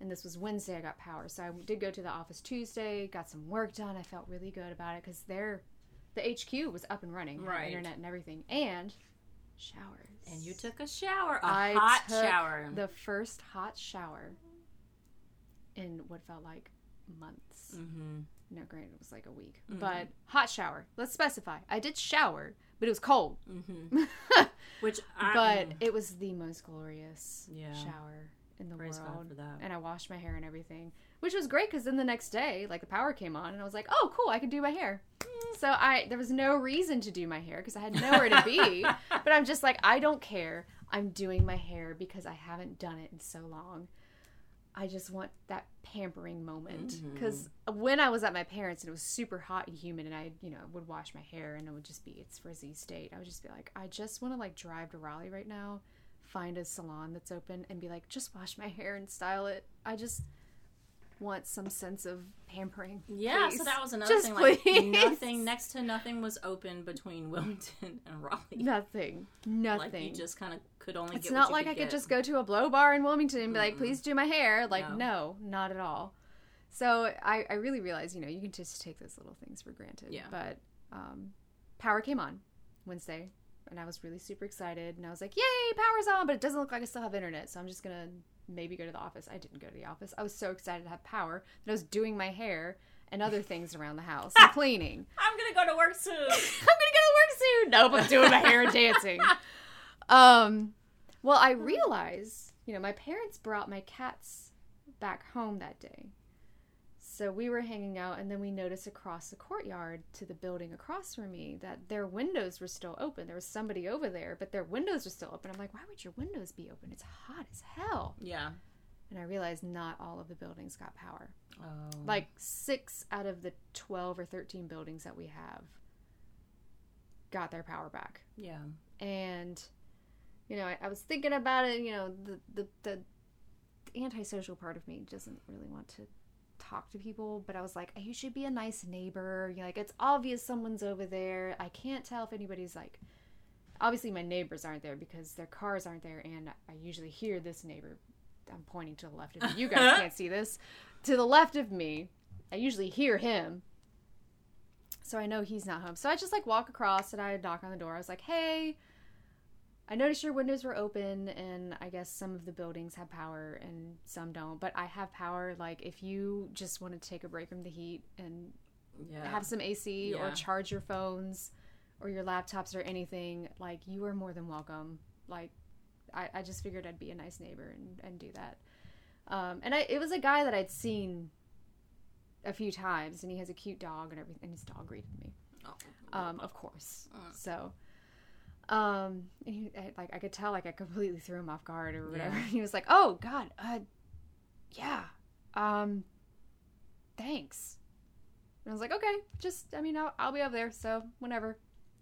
and this was Wednesday. I got power, so I did go to the office Tuesday. Got some work done. I felt really good about it because they're, the HQ was up and running, Right. internet and everything, and showers. and you took a shower, a I hot took shower. the first hot shower in what felt like months. mm-hmm. No, granted, it was like a week, but hot shower. Let's specify. I did shower, but it was cold. Mm-hmm. Which, I, but it was the most glorious Yeah. shower in the Praise God world. for that. And I washed my hair and everything, which was great because then the next day, like the power came on, and I was like, "Oh, cool! I can do my hair." So I there was no reason to do my hair because I had nowhere to be. but I'm just like, I don't care. I'm doing my hair because I haven't done it in so long. I just want that pampering moment Mm-hmm. because when I was at my parents and it was super hot and humid and I, you know, would wash my hair and it would just be its frizzy state. I would just be like, I just want to like drive to Raleigh right now, find a salon that's open and be like, just wash my hair and style it. I just want some sense of pampering. yeah, so that was another Just thing. Like please. nothing, next to nothing was open between Wilmington and Raleigh. Nothing. Nothing. Like you just kind of could only. it's get not like you I could just go to a blow bar in Wilmington and be like, please do my hair. Like, No. no, not at all. So I, I really realized, you know, you can just take those little things for granted. Yeah. But um, power came on Wednesday, and I was really super excited. And I was like, yay, power's on, but it doesn't look like I still have internet. So I'm just going to maybe go to the office. I didn't go to the office. I was so excited to have power that I was doing my hair and other things around the house and cleaning. I'm gonna go to work soon. I'm gonna go to work soon. Nope, I'm doing my hair and dancing. Um, well, I realized, you know, my parents brought my cats back home that day. So we were hanging out, and then we noticed across the courtyard to the building across from me that their windows were still open. There was somebody over there, but their windows were still open. I'm like, why would your windows be open? It's hot as hell. yeah. And I realized not all of the buildings got power Oh. like six out of the 12 or 13 buildings that we have got their power back yeah. and you know I, I was thinking about it you know the, the the antisocial part of me doesn't really want to talk to people but i was like you should be a nice neighbor. You know, like it's obvious someone's over there. I can't tell if anybody's like obviously my neighbors aren't there because their cars aren't there and i usually hear this neighbor i'm pointing to the left of me. You guys can't see this. To the left of me i usually hear him. So i know he's not home. So i just like walk across and i knock on the door. I was like hey I noticed your windows were open, and I guess some of the buildings have power and some don't. But I have power. Like, if you just want to take a break from the heat and Yeah. have some AC or charge your phones or your laptops or anything, like, you are more than welcome. Like, I, I just figured I'd be a nice neighbor and, and do that. Um, and I, it was a guy that I'd seen a few times, and he has a cute dog and everything. And his dog greeted me, Oh. um, of course. So, um, and he, I- like I could tell, like I completely threw him off guard or whatever. Yeah. He was like, "Oh God, uh, yeah, um, thanks." And I was like, "Okay, just I mean, I'll, I'll be over there, so whenever."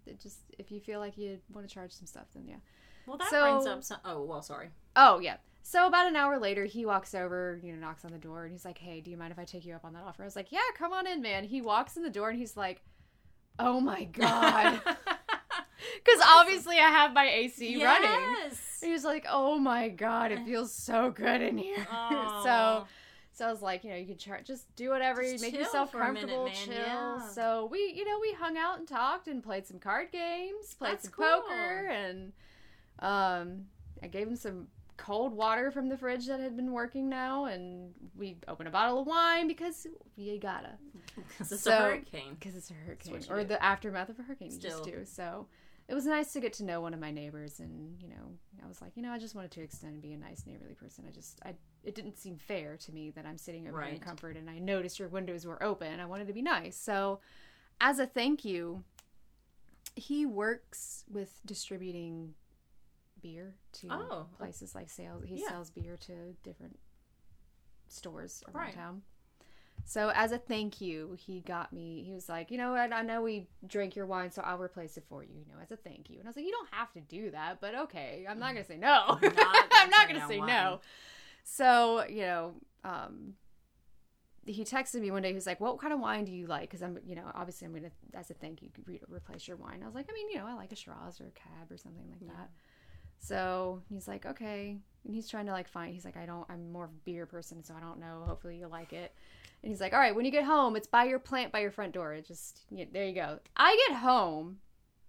It just if you feel like you want to charge some stuff, then yeah. Well, that So- brings up some. Oh, well, sorry. Oh yeah. So about an hour later, he walks over, you know, knocks on the door, and he's like, "Hey, do you mind if I take you up on that offer?" I was like, "Yeah, come on in, man." He walks in the door, and he's like, "Oh my god," because obviously I have my AC running. yes. And he was like, "Oh my god, it feels so good in here." so, so I was like, you know, you can just do whatever, Just make yourself for a minute, comfortable, chill. yeah. So we, you know, we hung out and talked and played some card games, played That's some cool. poker, and um, I gave him some cold water from the fridge that had been working now, and we opened a bottle of wine because you gotta, Because it's So- a hurricane. because it's a hurricane or do. the aftermath of a hurricane. You just Still. do so. It was nice to get to know one of my neighbors, and you know, I was like, you know, I just wanted to extend and be a nice neighborly person. I just, I, it didn't seem fair to me that I'm sitting over here in Right. comfort, and I noticed your windows were open. I wanted to be nice, so as a thank you, he works with distributing beer to Oh. oh. places like sales. He Yeah. sells beer to different stores around Right. town. So as a thank you, he got me. He was like, you know, what? I know we drank your wine, so I'll replace it for you. You know, as a thank you. And I was like, you don't have to do that, but okay. I'm not gonna say no. Not gonna I'm not gonna down say no. So you know, um, he texted me one day. He was like, "What kind of wine do you like?" Because I'm, you know, obviously I'm gonna, as a thank you, re- replace your wine. I was like, I mean, you know, I like a Shiraz or a Cab or something like that. So he's like, okay, and he's trying to like find. He's like, I don't. I'm more of a beer person, so I don't know. Hopefully you like it. And he's like, all right, when you get home, it's by your plant by your front door. It just yeah, there you go. I get home,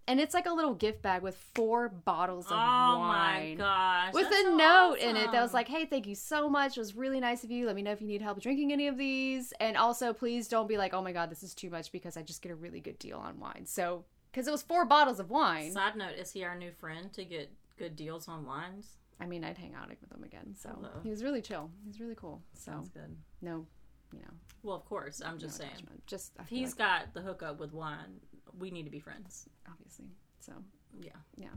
and it's like a little gift bag with four bottles of Oh wine my gosh. with a so note in it that was like, "Hey, thank you so much. It was really nice of you. Let me know if you need help drinking any of these, and also please don't be like, oh my god, this is too much because I just get a really good deal on wine." So, because it was four bottles of wine, Side note: Is he our new friend to get good deals on wines? I mean, I'd hang out with him again. So Hello. he was really chill. He was really cool. So Sounds good. no, you know, Well, of course. I'm no just saying. attachment. Just I If he's like, got the hookup with wine, we need to be friends. obviously. So yeah, Yeah.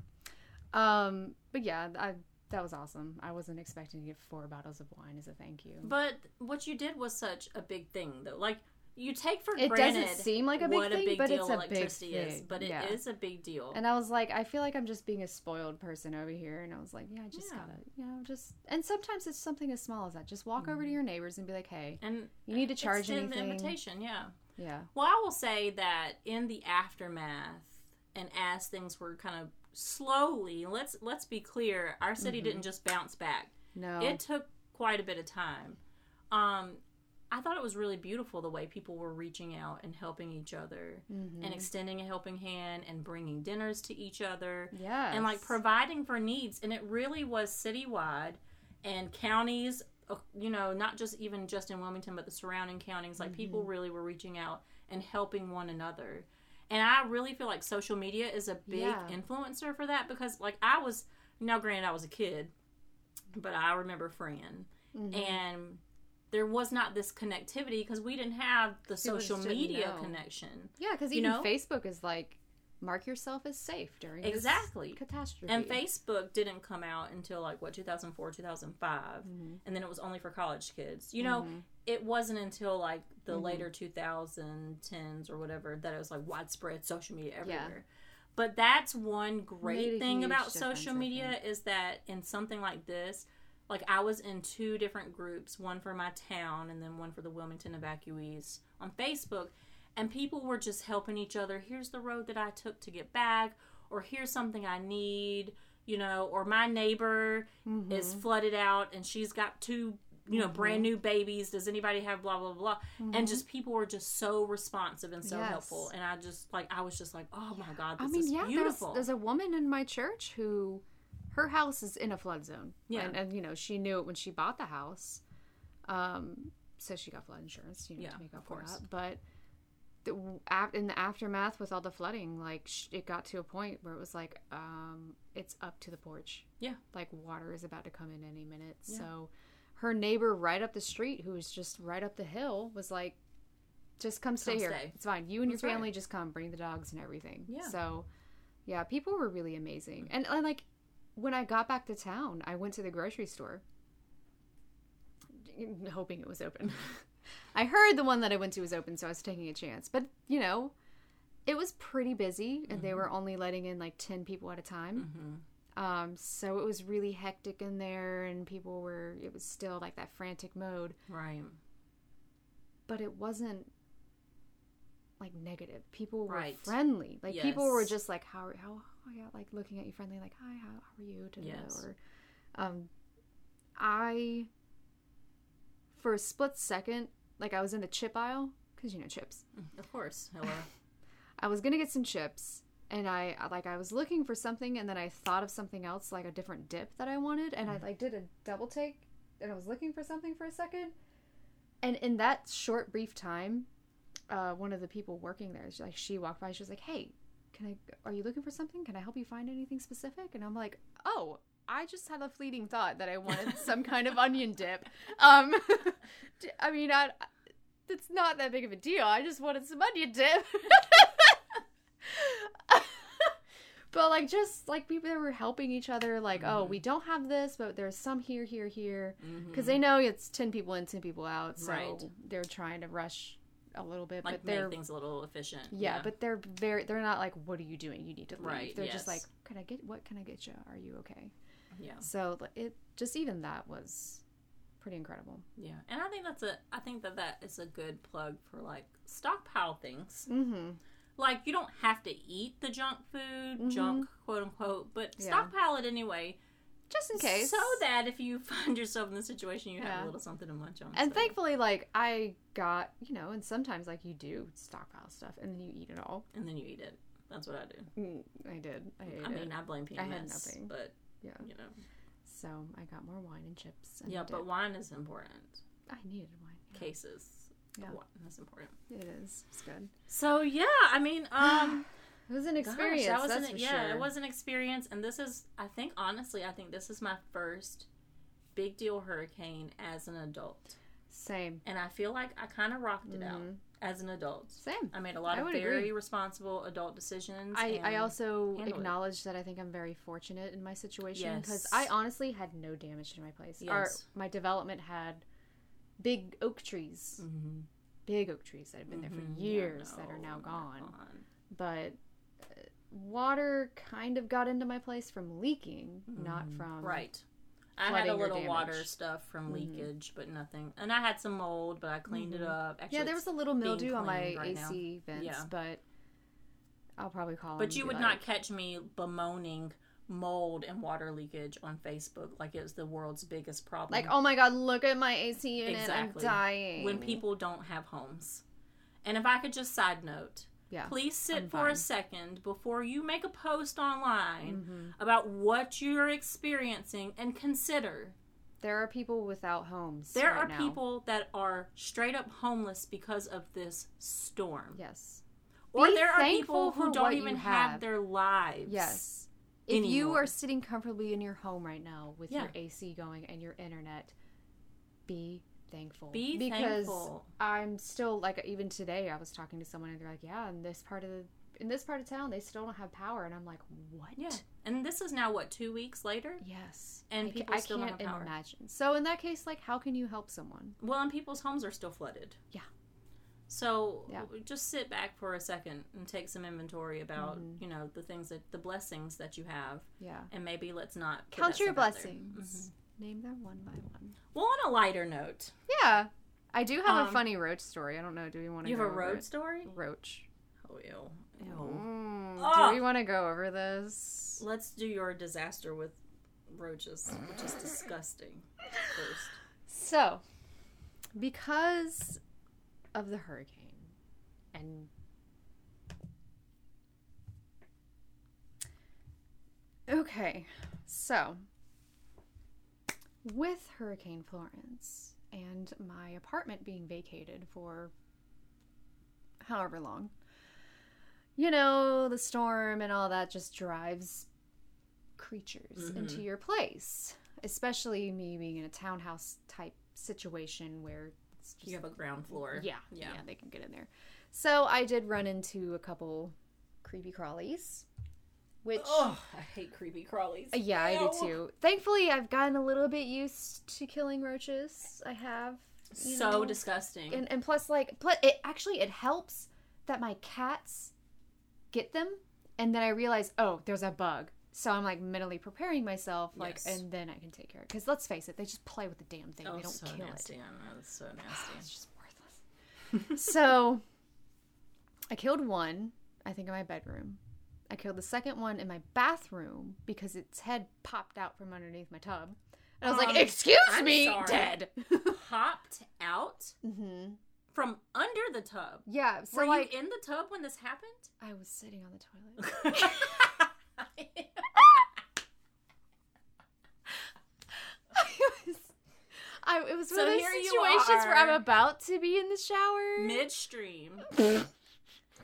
um, but yeah, I that was awesome. I wasn't expecting to get four bottles of wine as a thank you. But what you did was such a big thing, though. Like you take for It granted doesn't seem like a big what thing, a big but deal it's a big electricity is, thing. but it is Yeah. a big deal. And I was like, I feel like I'm just being a spoiled person over here. And I was like, yeah, I just Yeah. gotta, you know, just. And sometimes it's something as small as that. Just walk over to your neighbors and be like, hey, and you need to charge extend the anything. invitation, yeah. Yeah. Well, I will say that in the aftermath, and as things were kind of slowly, let's let's be clear, our city Mm-hmm. didn't just bounce back. No. It took quite a bit of time. Um, I thought it was really beautiful the way people were reaching out and helping each other Mm-hmm. and extending a helping hand and bringing dinners to each other yes. and like providing for needs. And it really was citywide and counties, uh, you know, not just even just in Wilmington, but the surrounding counties. Like people Mm-hmm. really were reaching out and helping one another. And I really feel like social media is a big Yeah. influencer for that because, like, I was, now granted, I was a kid, but I remember Fran. Mm-hmm. And there was not this connectivity because we didn't have the People social media know. connection. yeah, because even know? Facebook is like, mark yourself as safe during this Exactly. catastrophe. And Facebook didn't come out until like what 2004, 2005, mm-hmm. and then it was only for college kids. You know, mm-hmm. it wasn't until like the mm-hmm. later 2010s or whatever that it was like widespread social media everywhere. But that's one great thing about social media is that in something like this, like I was in two different groups, one for my town and then one for the Wilmington evacuees on Facebook, and people were just helping each other. Here's the road that I took to get back, or here's something I need, you know, or my neighbor mm-hmm. is flooded out and she's got two, you know, mm-hmm. brand new babies. Does anybody have blah blah blah? And mm-hmm. just people were just so responsive and so Yes. helpful, and I just like I was just like, oh my god, I this mean, is yeah, there's, beautiful. there's a woman in my church who, her house is in a flood zone. Yeah. and, and you know she knew it when she bought the house, um, so she got flood insurance, you know, Yeah, to make up for that. But the, in the aftermath with all the flooding, like sh- it got to a point where it was like, um, it's up to the porch. Yeah. like water is about to come in any minute. So her neighbor right up the street, who was just right up the hill, was like, "Just come stay Come here. stay. It's fine. You and That's your right. family just come. Bring the dogs and everything." Yeah. So, yeah, people were really amazing. And, and like when I got back to town, I went to the grocery store, hoping it was open. I heard the one that I went to was open, so I was taking a chance. But you know, it was pretty busy, and they were only letting in like ten people at a time. Um, so it was really hectic in there, and people were. It was still like that frantic mode, Right. but it wasn't like negative. People were Right. friendly. Like people were just like, "How? How? Oh yeah," like looking at you friendly, like, "Hi, how, how are you?" Yes. Or, um, I for a split second, like I was in the chip aisle because you know chips. Of course. Hello. I was gonna get some chips, and I like I was looking for something, and then I thought of something else, like a different dip that I wanted, and I like did a double take, and I was looking for something for a second, and in that short brief time, uh, one of the people working there, she, like she walked by, she was like, "Hey, can I? Are you looking for something? Can I help you find anything specific?" And I'm like, "Oh." I just had a fleeting thought that I wanted some kind of onion dip. Um, I mean, I, it's not that big of a deal. I just wanted some onion dip. but like just like people that were helping each other like oh Mm-hmm. we don't have this but there's some here here here because they know it's 10 people in 10 people out so Right. they're trying to rush a little bit Like but they're make things a little efficient. yeah, but they're very they're not like what are you doing you need to leave Right, they're just like can i get what can i get you are you okay yeah. so it just even that was pretty incredible Yeah, and I think that's a. I think that that is a good plug for like stockpile things. mm-hmm Like you don't have to eat the junk food, junk quote unquote, but Yeah. stockpile it anyway, just in case so that if you find yourself in the situation, you have Yeah. a little something to munch on. And so. thankfully, like I got, you know, and sometimes like you do stockpile stuff and then you eat it all. and then you eat it. That's what I do. Mm, I did. I ate I it. mean, I blame PMS, I had nothing. but yeah. you know, So I got more wine and chips. And yeah. But wine is important. I needed wine. Yeah, Cases, Yeah. wine is important. it is. It's good. So yeah, I mean, um. It was an Gosh, experience. that was an, yeah, sure. it was an experience, and this is, I think, honestly, I think this is my first big deal hurricane as an adult, Same. and I feel like I kind of rocked it out as an adult. Same. I made a lot Mm-hmm. I of very agree. responsible adult decisions. I, I also handle it. acknowledge that I think I'm very fortunate in my situation because Yes. I honestly had no damage to my place. Our, Yes. my development had big oak trees, Mhm. big oak trees that have been there for Mhm. Yeah, years that are now they're gone. but water kind of got into my place from leaking, not mm-hmm. from Right. I had a little water stuff from mm-hmm. leakage, but nothing. And I had some mold, but I cleaned it mm-hmm. up. Actually, Yeah, there was a little being mildew on my cleaned right now. AC vents, Yeah. but I'll probably call. But you would like, not catch me bemoaning mold and water leakage on Facebook like it was the world's biggest problem. like, oh my god, look at my AC unit, Exactly. I'm dying. when people don't have homes. And if I could just side note, yeah, please sit I'm for fine. a second before you make a post online Mm-hmm. about what you're experiencing and consider there are people without homes. there right are now. people that are straight up homeless because of this storm. Yes, Or Be there are people who don't even have. have. their lives. yes. If you are sitting comfortably in your home right now with your AC going and your internet, be thankful. Be because thankful. I'm still like even today I was talking to someone and they're like, yeah, in this part of the in this part of town they still don't have power and I'm like, what? Yeah. And this is now what, two weeks later? Yes. And I, people I still don't can't have power. imagine. So in that case, like, how can you help someone? Well, and people's homes are still flooded. Yeah. So Yeah. just sit back for a second and take some inventory about, Mm-hmm. you know, the things that the blessings that you have, Yeah. and maybe let's not Count your stuff out there. blessings. Name them one by one. Well, on a lighter note, Yeah. I do have a Um, funny roach story. I don't know. Do we want to you have a roach story. roach? Oh, ew. Ew. Mm. Do we want to go over this? Let's do your disaster with roaches, which is disgusting. First, So, because of the hurricane and Okay. So, with Hurricane Florence and my apartment being vacated for however long, you know, the storm and all that just drives creatures mm-hmm. into your place. especially me being in a townhouse type situation where it's just, You have a ground floor. yeah, Yeah. yeah, they can get in there. So I did run into a couple creepy crawlies, which Oh, I hate creepy crawlies. Uh, Yeah, I do too. Thankfully, I've gotten a little bit used to killing roaches. I have. So know. disgusting. And, and plus, like, plus it actually it helps that my cats get them, and then I realize, oh, there's a bug. So I'm like mentally preparing myself, like, Yes. and then I can take care of it. Because let's face it, they just play with the damn thing. oh, they don't so kill nasty. it. I know, it's so nasty. It's just worthless. so I killed one, I think, in my bedroom. I killed the second one in my bathroom because its head popped out from underneath my tub. And I was Um, like, "Excuse I'm me, sorry. dead." Popped out hmm from under the tub. Yeah. So Were like, you in the tub when this happened? I was sitting on the toilet. I was, I, it was one So of those situations where I'm about to be in the shower. Midstream,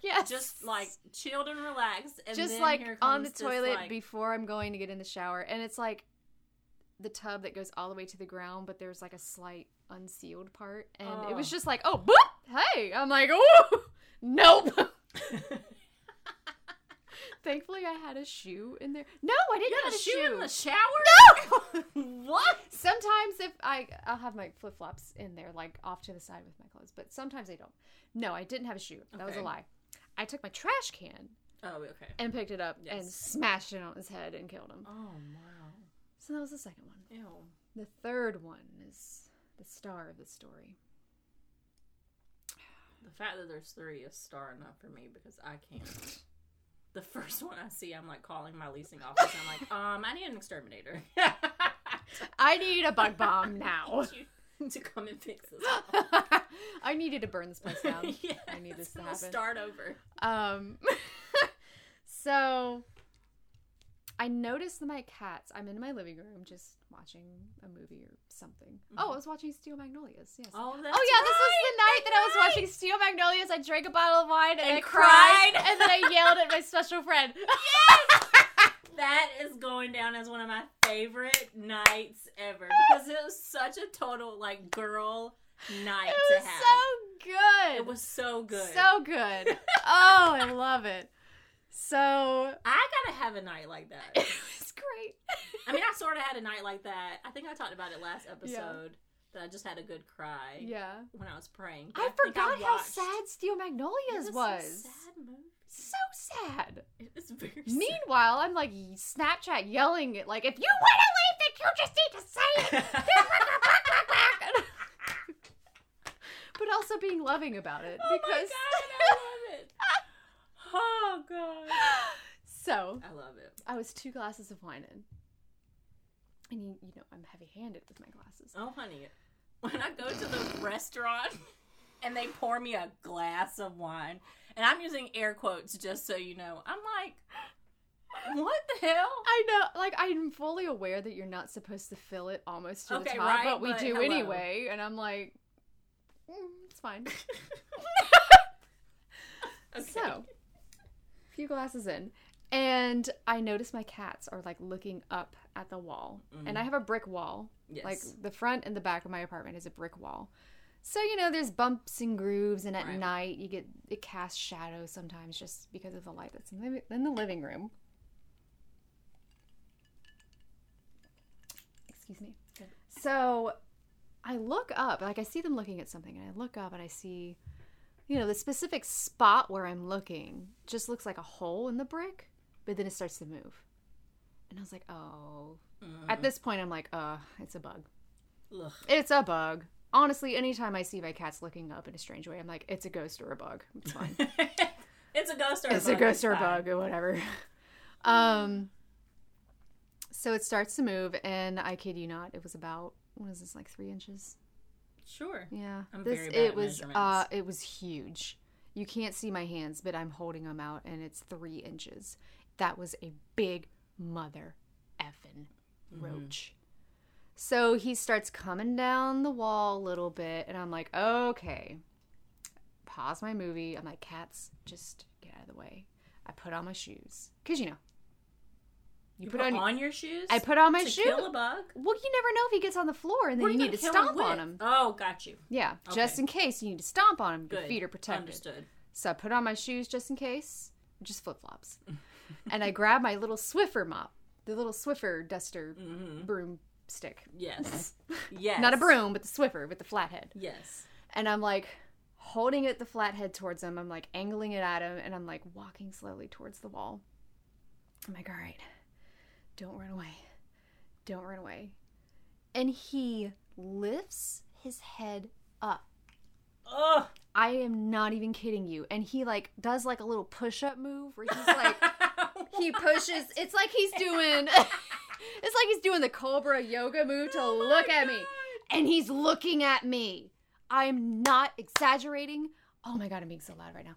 yes. just like chilled and relaxed, and just like on the toilet like- before I'm going to get in the shower, and it's like the tub that goes all the way to the ground, but there's like a slight unsealed part, and it was Oh. just like, oh, boop, hey, I'm like, oh, nope. Thankfully, I had a shoe in there. No, I didn't You have a shoe in the shower? No. what? sometimes if I, I'll have my flip flops in there, like off to the side with my clothes, but sometimes I don't. No, I didn't have a shoe. That was a lie. I took my trash can Oh, okay. and picked it up and smashed it on his head and killed him. Oh wow. So that was the second one. Ew. The third one is the star of the story. The fact that there's three is star enough for me because I can't. The first one I see, I'm like calling my leasing office. I'm like, um, I need an exterminator. I need a bug bomb now. To come and fix this. I needed to burn this place down. yeah, I need this to happen. Start over. Um, so I noticed my cats. I'm in my living room just watching a movie or something. Oh, I was watching Steel Magnolias. Yes. Oh, that's Oh yeah, this was the night that's that I was right. watching Steel Magnolias. I drank a bottle of wine and, And I cried, cried. and then I yelled at my special friend. That is going down as one of my favorite nights ever because it was such a total like girl night to have. It to was have. so good. it was so good. so good. Oh, I love it. So I gotta have a night like that. it was great. I mean, I sort of had a night like that. I think I talked about it last episode. That I just had a good cry Yeah. when I was praying. I, think forgot how watched- sad Steel It Magnolias a was. sad movie. So sad. It very sad. Meanwhile, I'm like Snapchat yelling it like, if you want to leave, then you just need to say it. but also being loving about it Oh because my god, I love it. Oh god, so I love it. I was two glasses of wine in, and you, you know I'm heavy-handed with my glasses. Oh honey, when I go to the restaurant and they pour me a glass of wine, and I'm using air quotes just so you know, I'm like, what the hell? I know, like I'm fully aware that you're not supposed to fill it almost to the top, right, but we but do hello. anyway, and I'm like, mm, it's fine. Okay. So, a few glasses in, and I notice my cats are like looking up at the wall, and I mm-hmm. have a brick wall. Yes. Like the front and the back of my apartment is a brick wall. So you know, there's bumps and grooves, and at Right. night you get it casts shadows sometimes just because of the light that's in the, in the living room. Excuse me. So I look up, like I see them looking at something, and I look up and I see, you know, the specific spot where I'm looking just looks like a hole in the brick, but then it starts to move. And I was like, oh. At this point, I'm like, uh, it's a bug. Ugh. It's a bug. Honestly, anytime I see my cats looking up in a strange way, I'm like, it's a ghost or a bug. It's fine. it's a ghost or a it's bug, a ghost or a bug or whatever. Um, so it starts to move, and I kid you not, it was about what is this like three inches? Sure. Yeah, I'm this it was uh it was huge. You can't see my hands, but I'm holding them out, and it's three inches. That was a big mother effing Mm-hmm. roach. So he starts coming down the wall a little bit, and I'm like, okay. Pause my movie. I'm like, cats, just get out of the way. I put on my shoes. Because, you know, You, You put, on, on your shoes. I put on my shoes. kill a bug. Well, you never know if he gets on the floor and then What you need to stomp on him. Oh, got you. Yeah, just in case you need to stomp on him. Your Good. feet are protected. Understood. So I put on my shoes just in case, just flip flops. and I grab my little Swiffer mop, the little Swiffer duster mm-hmm. broom stick. Yes. Yes. Not a broom, but the Swiffer with the flathead. Yes. And I'm like holding it the flathead towards him. I'm like angling it at him and I'm like walking slowly towards the wall. I'm like, all right, don't run away. Don't run away. And he lifts his head up. Ugh. I am not even kidding you. And he like does like a little push up move where he's like he pushes it's like he's doing it's like he's doing the cobra yoga move to oh look at me. And he's looking at me. I'm not exaggerating. Oh my god, I'm being so loud right now.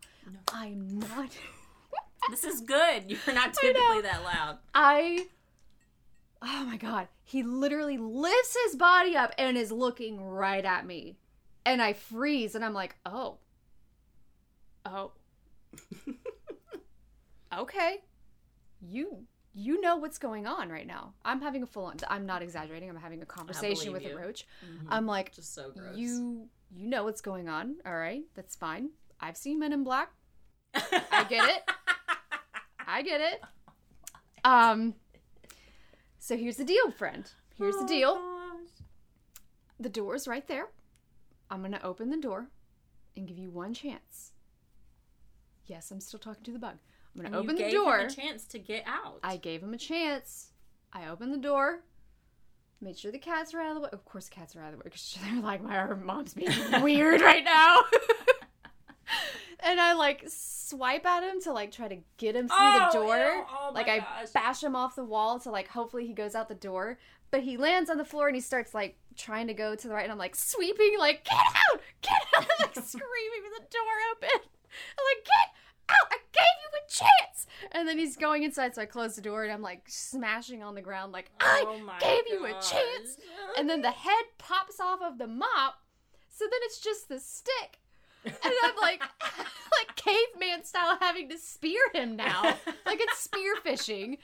I'm not This is good. You're not typically that loud. I Oh my god. He literally lifts his body up and is looking right at me. And I freeze and I'm like, "Oh. Oh. okay. You you know what's going on right now. I'm having a full on I'm not exaggerating. I'm having a conversation with believe a you. roach. I'm like, Just so gross. "You you know what's going on. All right. That's fine. I've seen Men in Black. I get it. I get it. Um so here's the deal, friend. Here's the deal. The door's right there. I'm going to open the door and give you one chance. Yes, I'm still talking to the bug. I'm going to open the door. Him a chance to get out. I gave him a chance. I opened the door. Made sure the cats are out of the way. Of course, cats are out of the way because they're like, my mom's being weird right now. and I like swipe at him to like try to get him through Oh, the door. ew. Oh, like I gosh. bash him off the wall to like hopefully he goes out the door. But he lands on the floor and he starts like trying to go to the right, and I'm like sweeping, like get out, get out, I'm, like screaming with the door open. I'm like get out, I gave you a chance. And then he's going inside, so I close the door and I'm like smashing on the ground, like Oh I my gave you a chance. And then the head pops off of the mop, so then it's just the stick. And I'm like, like caveman style, having to spear him now, like it's spear fishing.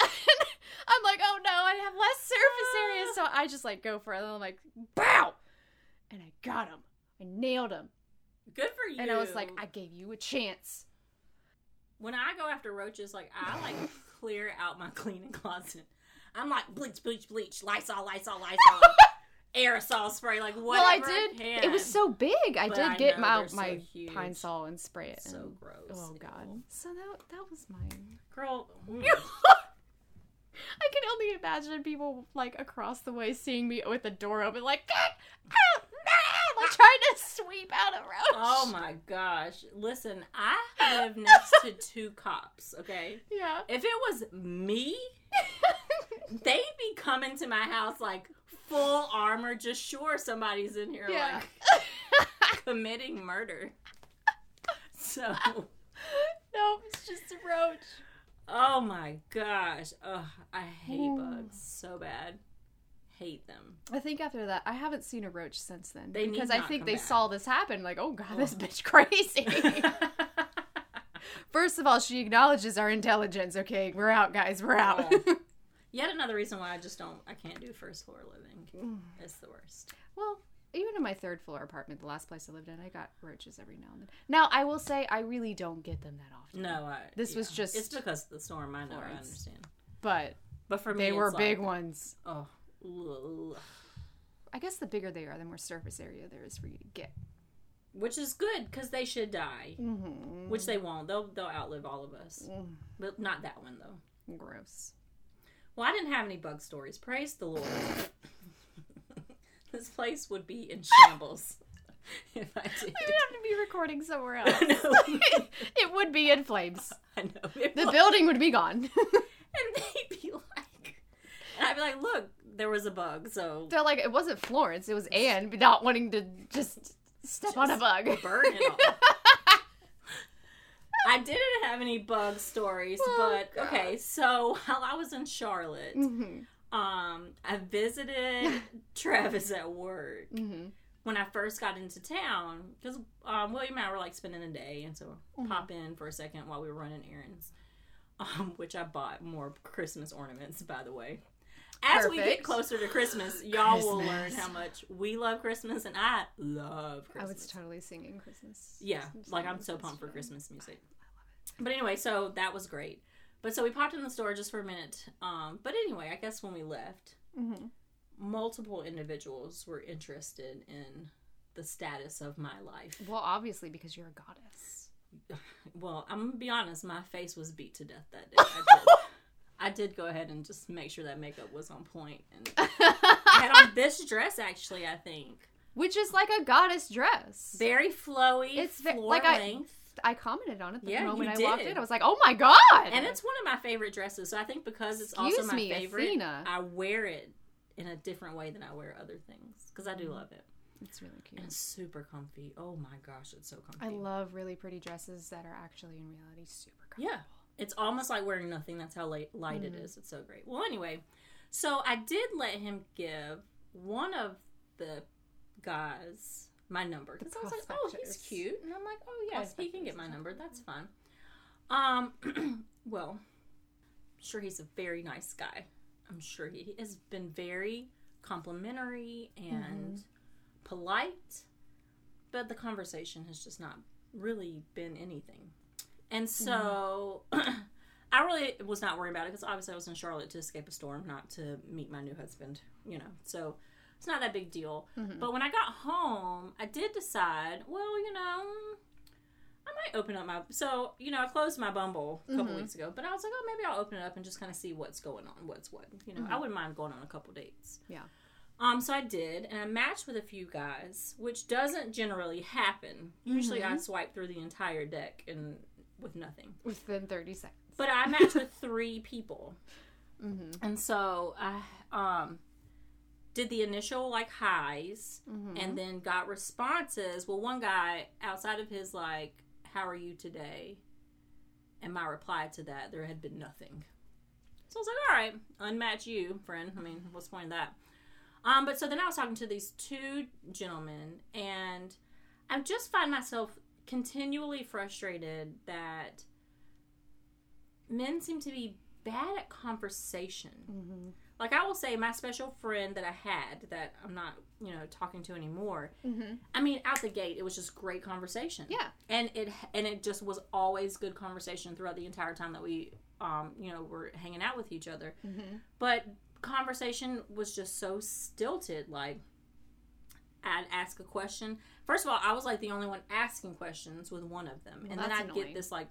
And I'm like, oh no, I have less surface area, so I just like go for it. And I'm like, bow, and I got him. I nailed him, Good for you. and I was like, I gave you a chance. When I go after roaches, like I like clear out my cleaning closet. I'm like bleach, bleach, bleach, Lysol, Lysol, Lysol, aerosol spray, like whatever. well, I did. can. It was so big. I But did I get my they're so my Pine-Sol and spray it. so and- gross. Oh god. Ew. So that that was mine. girl. mm. I can only imagine people like across the way seeing me with the door open, like get trying to sweep out a roach. Oh my gosh! Listen, I live next to two cops. Okay, yeah. if it was me, they'd be coming to my house like full armor, just sure somebody's in here Yeah. like committing murder. So, no, it's just a roach. oh my gosh, Ugh, I hate Ooh. bugs so bad. Hate them. I think after that, I haven't seen a roach since then They because I think they back. saw this happen. Like, oh god, this bitch crazy. First of all, she acknowledges our intelligence. Okay, we're out, guys. We're out. Oh. Yet another reason why I just don't, I can't do first floor living. Mm. It's the worst. Well, even in my third floor apartment, the last place I lived in, I got roaches every now and then. Now, I will say I really don't get them that often. No, I, This was just it's because of the storm. I know, I understand. But But for me, they were big like, ones. Oh. I guess the bigger they are, the more surface area there is for you to get. which is good because they should die, Mm-hmm. which they won't. They'll they'll outlive all of us, but not that one though. Gross. Well, I didn't have any bug stories. Praise the Lord. this place would be in shambles if I did. We'd have to be recording somewhere else. It would be in flames. I know. The would. building would be gone. and they'd be like, and I'd be like, look, there was a bug, so They're like, it wasn't Florence, it was Ann not wanting to just step on a bug. burn it all. I didn't have any bug stories, Oh, but okay. So while I was in Charlotte, Mhm. um, I visited Travis at work Mhm. when I first got into town because um, William and I were like spending a day, and so Mm-hmm. pop in for a second while we were running errands. um, which I bought more Christmas ornaments, by the way. As we get closer to Christmas, y'all will learn how much we love Christmas, and I love Christmas. I was totally singing Christmas. Yeah, Christmas like I'm so pumped for. Christmas music. But anyway, so that was great. But so we popped in the store just for a minute. Um, but anyway, I guess when we left, Mhm. multiple individuals were interested in the status of my life. Well, obviously because you're a goddess. Well, I'm gonna be honest, my face was beat to death that day. I did, go ahead and just make sure that makeup was on. And I had on this dress actually, I think. Which is like a goddess dress. Very flowy, It's ve- floor like I- length. I commented on it the Yeah, moment I walked in. I was like, "Oh my god!" And it's one of my favorite dresses. So I think because it's also Excuse my me, favorite, Athena. I wear it in a different way than I wear other things because I do mm. love it. it's really cute. And super comfy. Oh my gosh, it's so comfy. I love really pretty dresses that are actually in reality super comfortable. Yeah. It's almost like wearing nothing. That's how light, light Mm-hmm. it is. It's so great. Well, anyway, so I did let him give one of the guys my number because I was like, oh, he's cute, and I'm like, oh yes, he can get my number. That's fine. Um, well, I'm sure he's a very nice guy. I'm sure he has been very complimentary and polite, but the conversation has just not really been anything. And mm-hmm. so I really was not worried about it because obviously I was in Charlotte to escape a storm, not to meet my new husband, you know. So it's not that big deal. Mm-hmm. But when I got home, I did decide, well, you know, I might open up my. So, you know, I closed my Bumble a couple mm-hmm. weeks ago, but I was like, oh, maybe I'll open it up and just kind of see what's going on, what's what. You know, I wouldn't mind going on a couple dates. Yeah. Um, so I did, and I matched with a few guys, which doesn't generally happen. Usually, I swipe through the entire deck and with nothing. Within 30 seconds. But I matched with three people, and so I um did the initial like highs, and then got responses. Well, one guy outside of his like, "How are you today?" and my reply to that, there had been nothing. So I was like, "All right, unmatch you, friend." I mean, what's the point of that? Um, but so then I was talking to these two gentlemen, and I just find myself continually frustrated that men seem to be bad at conversation. Mm-hmm. Like I will say, my special friend that I had that I'm not, you know, talking to anymore. I mean, out the gate, it was just great conversation. Mm-hmm. Yeah. and it and it just was always good conversation throughout the entire time that we, um, you know, were hanging out with each other. Mm-hmm. But conversation was just so stilted. Like I'd ask a question. First of all, I was like the only one asking questions with one of them, and then I'd annoying. get this like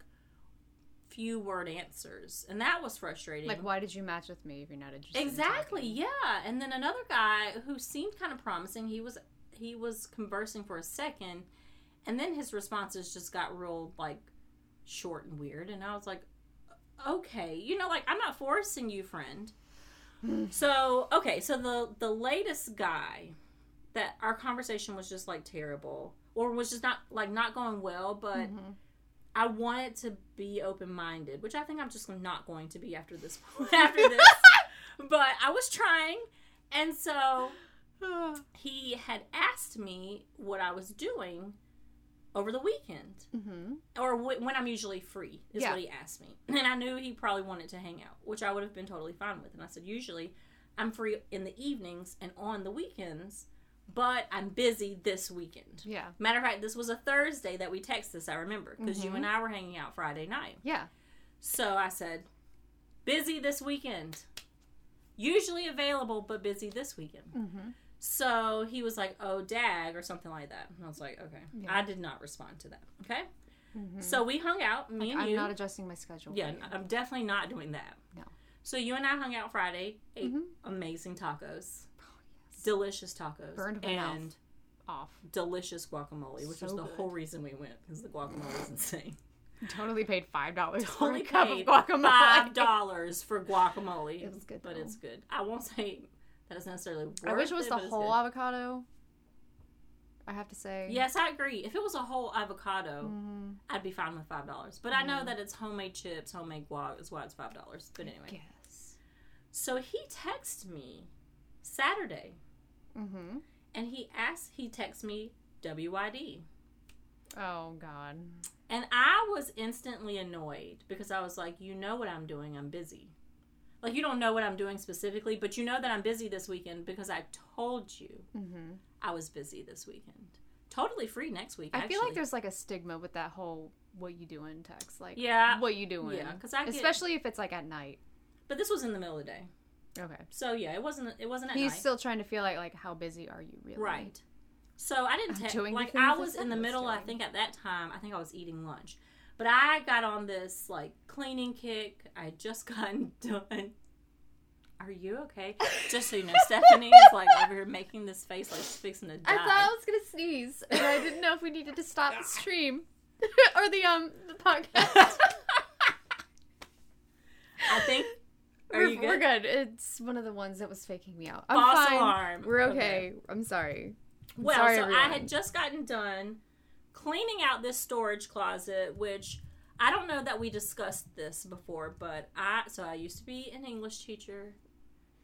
few word answers, and that was frustrating. Like, why did you match with me if you're not interested? in exactly, talking? yeah. And then another guy who seemed kind of promising. He was he was conversing for a second, and then his responses just got real like short and weird, and I was like, okay, you know, like I'm not forcing you, friend. so okay, so the the latest guy that our conversation was just like terrible, or was just not like not going well, but. I wanted to be open minded, which I think I'm just not going to be after this. after this, but I was trying, and so he had asked me what I was doing over the weekend, Mm-hmm. or w- when I'm usually free, is Yeah. what he asked me. And I knew he probably wanted to hang out, which I would have been totally fine with. And I said, usually I'm free in the evenings and on the weekends, but I'm busy this weekend. Yeah. Matter of fact, this was a Thursday that we texted this, I remember, because you and I were hanging out Friday night. Yeah. So I said, busy this weekend. Usually available, but busy this weekend. Mm-hmm. So he was like, oh, dag, or something like that. And I was like, okay. Yeah. I did not respond to that. Okay. So we hung out, me and I'm you. not adjusting my schedule. yeah. I'm definitely not doing that. No. So you and I hung out Friday, ate Mhm. amazing tacos. Delicious tacos. Burned my mouth. and Off. delicious guacamole, which was the good. whole reason we went because the guacamole is insane. Totally paid five dollars for Only a cup of paid guacamole. five dollars for guacamole. It was good, but though. it's good. I won't say that it's necessarily. Worth I wish it was the but it's whole good. avocado. I have to say. Yes, I agree. If it was a whole avocado, Mhm. I'd be fine with five dollars. But I Mm-hmm. know that it's homemade chips, homemade guac is why it's five dollars. But anyway, Yes. so he texted me Saturday, Mm-hmm. and he asked. He texted me WYD. Oh God. And I was instantly annoyed because I was like, you know what I'm doing, I'm busy. Like, you don't know what I'm doing specifically, but you know that I'm busy this weekend because I told you Mm-hmm. I was busy this weekend. Totally free next week. I feel like there's like a stigma with that whole "what you doing" text. Like, Yeah. what you doing? Yeah. Cause I get- especially if it's like at night. But this was in the middle of the day. Okay. So, yeah, it wasn't it wasn't at He's night. still trying to feel like like how busy are you really? Right. So I didn't doing Like I was in the middle. I think at that time, I think I was eating lunch, but I got on this like cleaning kick. I had just gotten done. Are you okay? Just so you know, Stephanie is like over here making this face like she's fixing to die. I thought I was gonna sneeze, and I didn't know if we needed to stop the stream or the um the podcast. I think. Are we're, you good? we're good. It's one of the ones that was faking me out. I'm False fine. alarm. We're okay. Okay. I'm sorry. I'm Well, sorry, so I had just gotten done cleaning out this storage closet, which I don't know that we discussed this before, but I so I used to be an English teacher,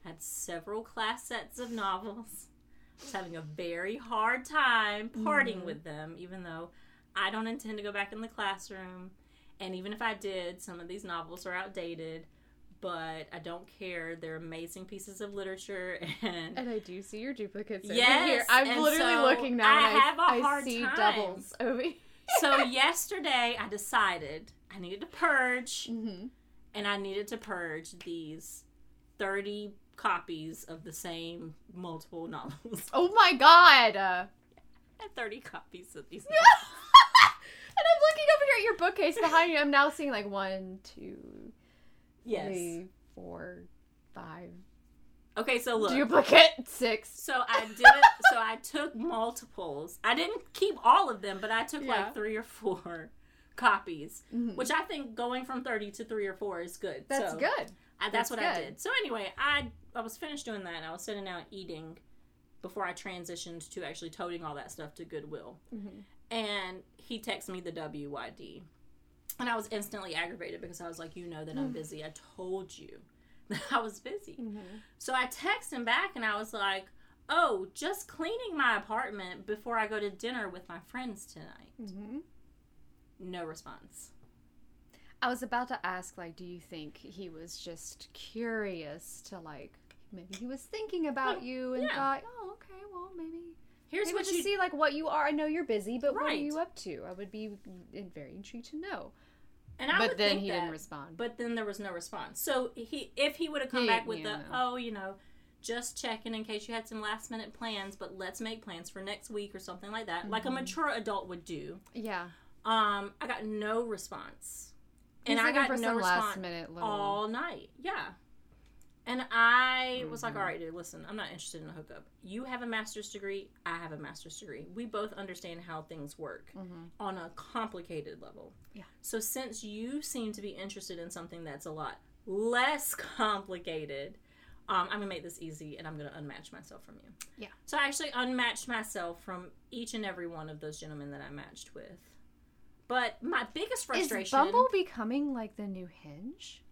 had several class sets of novels. I Was having a very hard time parting Mm-hmm. with them, even though I don't intend to go back in the classroom. And even if I did, some of these novels are outdated, but I don't care. They're amazing pieces of literature and And I do see your duplicates over Yes, here. I'm literally so looking now. I have a I hard see time. doubles over here. so yesterday I decided I needed to purge Mm-hmm. and I needed to purge these 30 copies of the same multiple novels. Oh my god! Uh, I had 30 copies of these. and I'm looking over here at your bookcase behind you. I'm now seeing like one, two, yes. three, four, five. Okay, so look. Duplicate six. so I did it. So I took multiples. I didn't keep all of them, but I took Yeah. like three or four copies, Mhm. which I think going from 30 to three or four is good. That's So- good. I, that's, That's what I did. So anyway, I I was finished doing that, and I was sitting down eating before I transitioned to actually toting all that stuff to Goodwill. Mm-hmm. And he texted me the WYD, and I was instantly aggravated because I was like, "You know that I'm busy. I told you that I was busy." Mm-hmm. So I texted him back, and I was like, "Oh, just cleaning my apartment before I go to dinner with my friends tonight." Mm-hmm. No response. I was about to ask, like, do you think he was just curious to like maybe he was thinking about you and yeah. thought, oh, okay, well, maybe Here's maybe what you see like what you are. I know you're busy, but what are you up to? I would be very intrigued to know. and I but would then think he that, didn't respond. But then there was no response. So he, if he would have come He- back with yeah, the, no. oh, you know, just checking in case you had some last minute plans, but let's make plans for next week or something like that, like a Mm-hmm. mature adult would do. yeah, Um, I got no response, He's and I got for no some response last minute little. all night. Yeah. And I was Mm-hmm. like, all right, dude, listen, I'm not interested in a hookup. You have a master's degree. I have a master's degree. We both understand how things work on a complicated level. Mm-hmm. Yeah. So since you seem to be interested in something that's a lot less complicated, um, I'm going to make this easy and I'm going to unmatch myself from you. Yeah. So I actually unmatched myself from each and every one of those gentlemen that I matched with. But my biggest frustration Is frustration Bumble becoming like the new Hinge?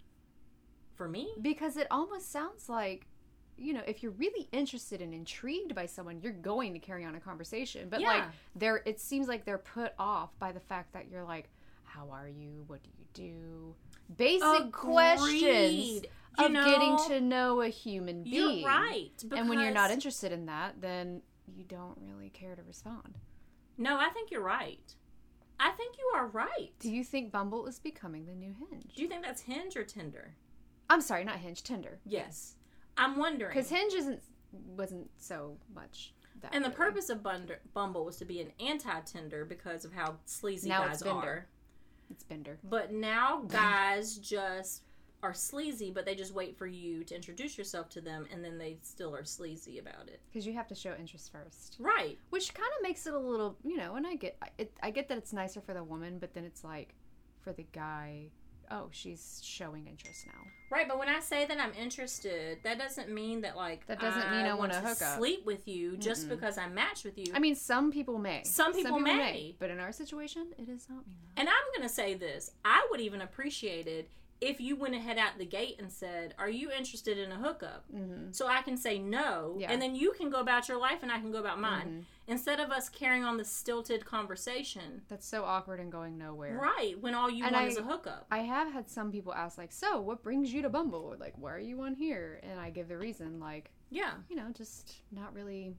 For me Because it almost sounds like, you know, if you're really interested and intrigued by someone, you're going to carry on a conversation. But like, Yeah. they're it seems like they're put off by the fact that you're like, how are you? What do you do? Basic questions You of getting to know a human being. You're right. And when you're not interested in that, then you don't really care to respond. No, I think you're right. I think you are right. Do you think Bumble is becoming the new Hinge? Do you think that's Hinge or Tinder? I'm sorry, not Hinge, Tinder. Yes. I'm wondering. Because Hinge isn't wasn't so much that. and the really. purpose of Bumble was to be an anti-Tinder because of how sleazy Now guys it's Bender. are. it's Bender. But now guys just are sleazy, but they just wait for you to introduce yourself to them, and then they still are sleazy about it. because you have to show interest first Right. which kind of makes it a little you know and i get it, i get that it's nicer for the woman but then it's like for the guy oh she's showing interest now Right, but when I say that I'm interested, that doesn't mean that like That doesn't mean I want wanna hook up. sleep with you just because I matched with you. i mean some people may Some people may. but in our situation it is not that And I'm to say this I would even appreciate it if you went ahead out the gate and said, "Are you interested in a hookup?" Mm-hmm. So I can say no, Yeah. and then you can go about your life, and I can go about mine. Instead of us carrying on the stilted conversation, That's so awkward and going nowhere. right? When all you And want I- is a hookup. I have had some people ask like, "So, what brings you to Bumble?" Or like, "Why are you on here?" And I give the reason like, yeah, you know, just not really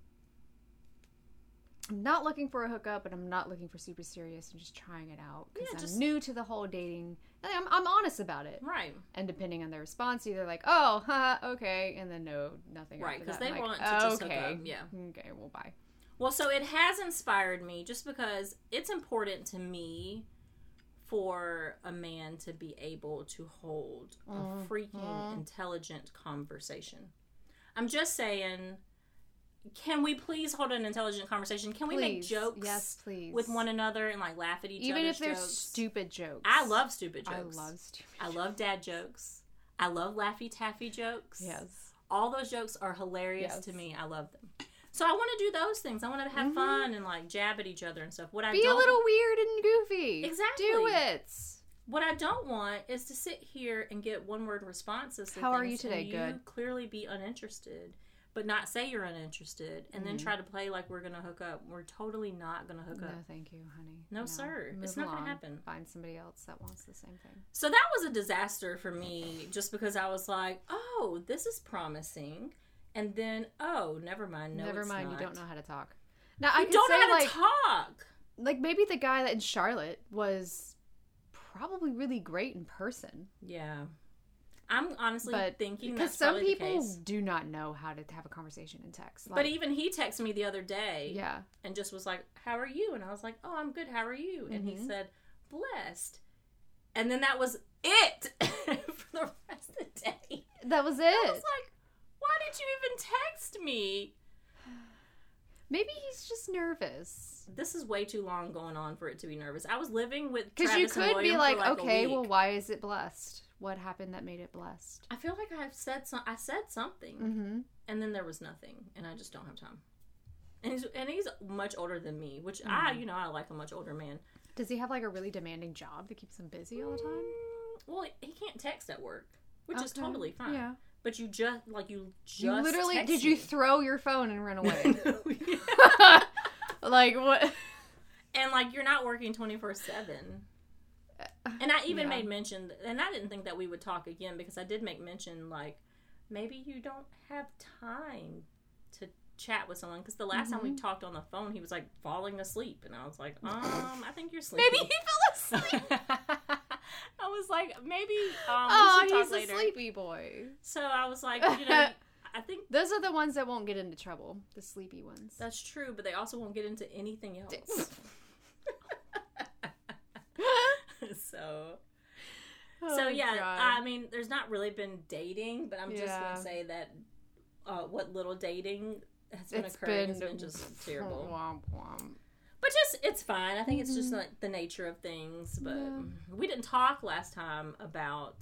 I'm not looking for a hookup, but I'm not looking for super serious. I'm just trying it out because Yeah, I'm just- new to the whole dating. I'm, I'm honest about it. right. And depending on their response, either like, "Oh, haha, okay," and then no, nothing. Right, after 'cause that. they I'm like, want to just hook okay, up, yeah. okay, well, bye. Well, so it has inspired me just because it's important to me for a man to be able to hold a mm-hmm. freaking mm-hmm. intelligent conversation. I'm just saying, can we please hold an intelligent conversation? Can we make jokes Yes, please. with one another and like laugh at each other. even if they're jokes? stupid jokes. I love stupid jokes. I love stupid. I love dad jokes. I love laffy taffy jokes. Yes. All those jokes are hilarious Yes. to me. I love them. So I want to do those things. I want to have fun and like jab at each other and stuff. What I Mm-hmm. Be a little weird and goofy. Exactly. Do it. what I don't want is to sit here and get one word responses. How are you today? Good. Clearly be uninterested, but not say you're uninterested, and Mm-hmm. then try to play like we're gonna hook up. We're totally not gonna hook No, up. No, thank you, honey. No, sir. It's Move not gonna happen. Find somebody else that wants the same thing. So that was a disaster for me, just because I was like, "Oh, this is promising," and then, "Oh, never mind. No, Never it's mind. not. You don't know how to talk. Now I don't say know how like to talk." like maybe the guy that in Charlotte was probably really great in person, Yeah, I'm honestly but thinking because some people do not know how to have a conversation in text. But even he texted me the other day. yeah, and just was like, "How are you?" And I was like, "Oh, I'm good. How are you?" And he Mhm. said, "Blessed." And then that was it for the rest of the day. that was it. I was like, "Why did you even text me?" Maybe he's just nervous. This is way too long going on for it to be nervous. I was living with Because you could be like, like okay, well, why is it blessed? What happened that made it blessed? I feel like I've said some. I said something, Mm-hmm. and then there was nothing, and I just don't have time. And he's and he's much older than me, which I, you know, I like a much older man. Does he have like a really demanding job that keeps him busy all the time? Mm, Well, he can't text at work, which is totally fine. Yeah. But you just like you just You literally did you throw your phone and run away? Like what? and like you're not working 24 7 and i even Yeah. made mention and i didn't think that we would talk again because i did make mention like maybe you don't have time to chat with someone because the last time Mm-hmm. we talked on the phone he was like falling asleep and i was like um i think you're sleepy Maybe he fell asleep. i was like maybe um Oh, we should talk he's later a sleepy boy. so i was like you know i think Those are the ones that won't get into trouble. The sleepy ones. that's true but they also won't get into anything else so so Oh, yeah, God. I mean, there's not really been dating, but I'm just Yeah. gonna say that uh, what little dating has been it's occurring been, has been just terrible. Womp womp. But just it's fine. I think it's just like the nature of things. But Mm-hmm. Yeah. we didn't talk last time about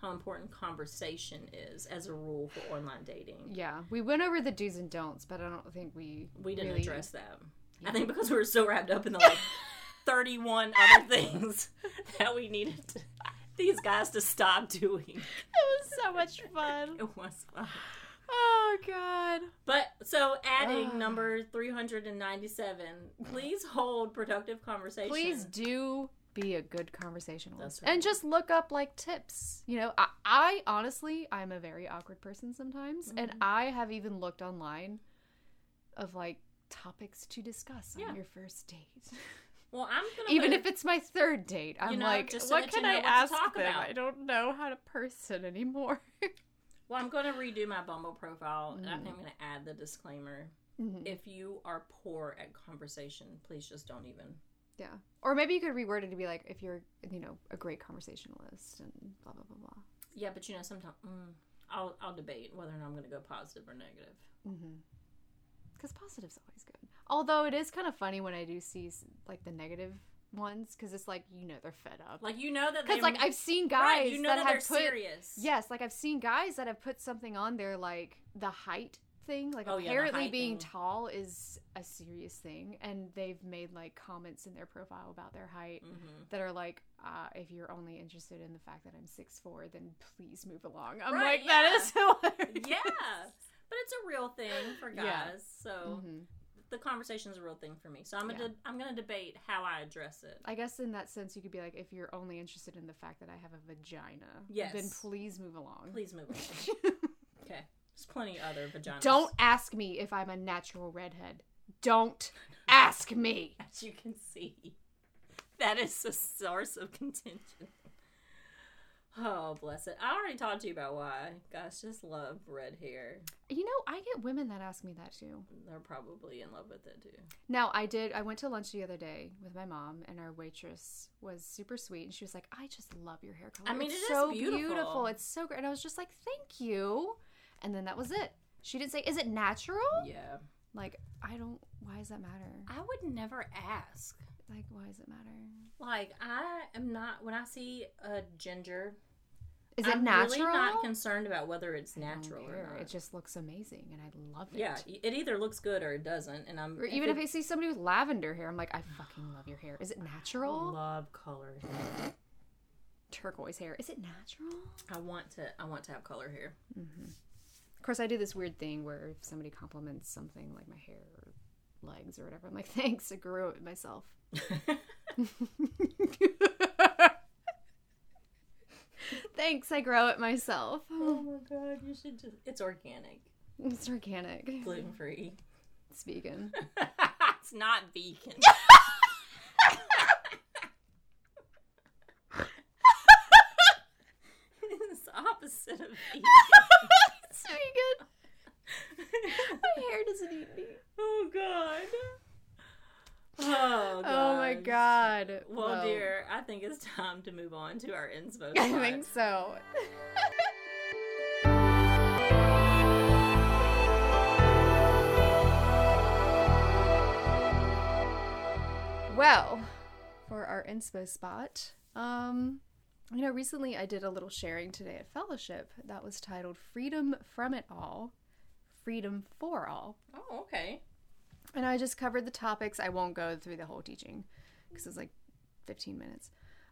how important conversation is as a rule for online dating. Yeah, we went over the do's and don'ts, but I don't think we We didn't really- address that. I think because we were so wrapped up in the like 31 other things that we needed to, these guys to stop doing. It was so much fun. It was fun. oh God. But so adding Ugh. number 397, please hold productive conversation. Please do be a good conversationalist right. and just look up like tips. You know, I, I honestly, I'm a very awkward person sometimes, and Mm-hmm. I have even looked online of like topics to discuss on Yeah. your first date. Well, I'm gonna even if it's my third date, I'm know, like, just so what you can I what ask them? about." I don't know how to person anymore. well, I'm gonna redo my Bumble profile, and I Mm. think I'm gonna add the disclaimer: Mhm. if you are poor at conversation, please just don't even. Yeah. Or maybe you could reword it to be like, if you're, you know, a great conversationalist and blah blah blah blah. Yeah, but you know, sometimes mm, I'll I'll debate whether or not I'm gonna go positive or negative. Because positive's always good. Although it is kind of funny when I do see like the negative ones, because it's like you know they're fed up. Like you know that Because like I've seen guys right, you know that, that, have they're put serious. yes, like I've seen guys that have put something on there like the height thing. Like Oh, apparently height being thing. tall is a serious thing, and they've made like comments in their profile about their height Mm-hmm. that are like, uh, if you're only interested in the fact that I'm six four, then please move along. I'm Right, like, that yeah. is hilarious. yeah, but it's a real thing for guys. Yeah. So Mhm. The conversation is a real thing for me. So I'm gonna Yeah. de- I'm gonna debate how I address it. I guess in that sense, you could be like, if you're only interested in the fact that I have a vagina, Yes. then please move along. Please move along. okay, there's plenty of other vaginas. Don't ask me if I'm a natural redhead. Don't ask me. as you can see, that is a source of contention. Oh, bless it. I already talked to you about why guys just love red hair. You know, I get women that ask me that too. They're probably in love with it too. Now, I did. I went to lunch the other day with my mom, and our waitress was super sweet, and she was like, "I just love your hair color. I mean, it's it is so beautiful." It's so great." And I was just like, "Thank you," and then that was it. She didn't say, "Is it natural?" Yeah. Like, I don't. Why does that matter? I would never ask. Like, why does it matter? Like, I am not, when I see a ginger, Is it I'm natural? really not concerned about whether it's natural or not. It just looks amazing, and I love it. yeah, it either looks good or it doesn't. And I'm Or even if it- I see somebody with lavender hair, I'm like, I fucking love your hair. Is it natural? I love colors. Turquoise hair. Is it natural? I want to. I want to have color hair. Mm-hmm. Of course, I do this weird thing where if somebody compliments something like my hair or legs or whatever, I'm like, thanks, I grew it myself. thanks, I grow it myself. oh my god, you should just. It's organic, It's organic. gluten free. It's vegan. it's not vegan. it's the opposite of vegan. it's vegan. My hair doesn't eat me. oh god. Oh, Oh my god. Well, dear, I think it's time to move on to our inspo. I think so. well, for our inspo spot, um, you know, recently I did a little sharing today at Fellowship that was titled Freedom from It All, Freedom for All. Oh, okay. And I just covered the topics. I won't go through the whole teaching because it's like 15 minutes.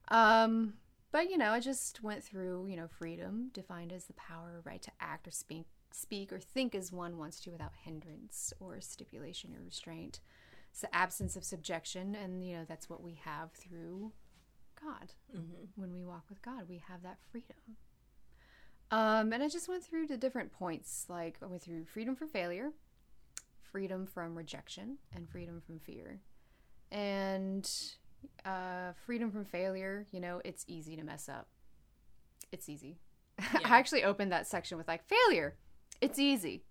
Um, but you know, I just went through, you know, freedom defined as the power or right to act or speak, speak or think as one wants to without hindrance or stipulation or restraint. It's the absence of subjection, and you know that's what we have through God. When we walk with God, we have that freedom. Um, and I just went through the different points. Like I went through freedom from failure, freedom from rejection and freedom from fear. And uh, freedom from failure, you know, it's easy to mess up. It's easy. I actually opened that section with like failure. It's easy.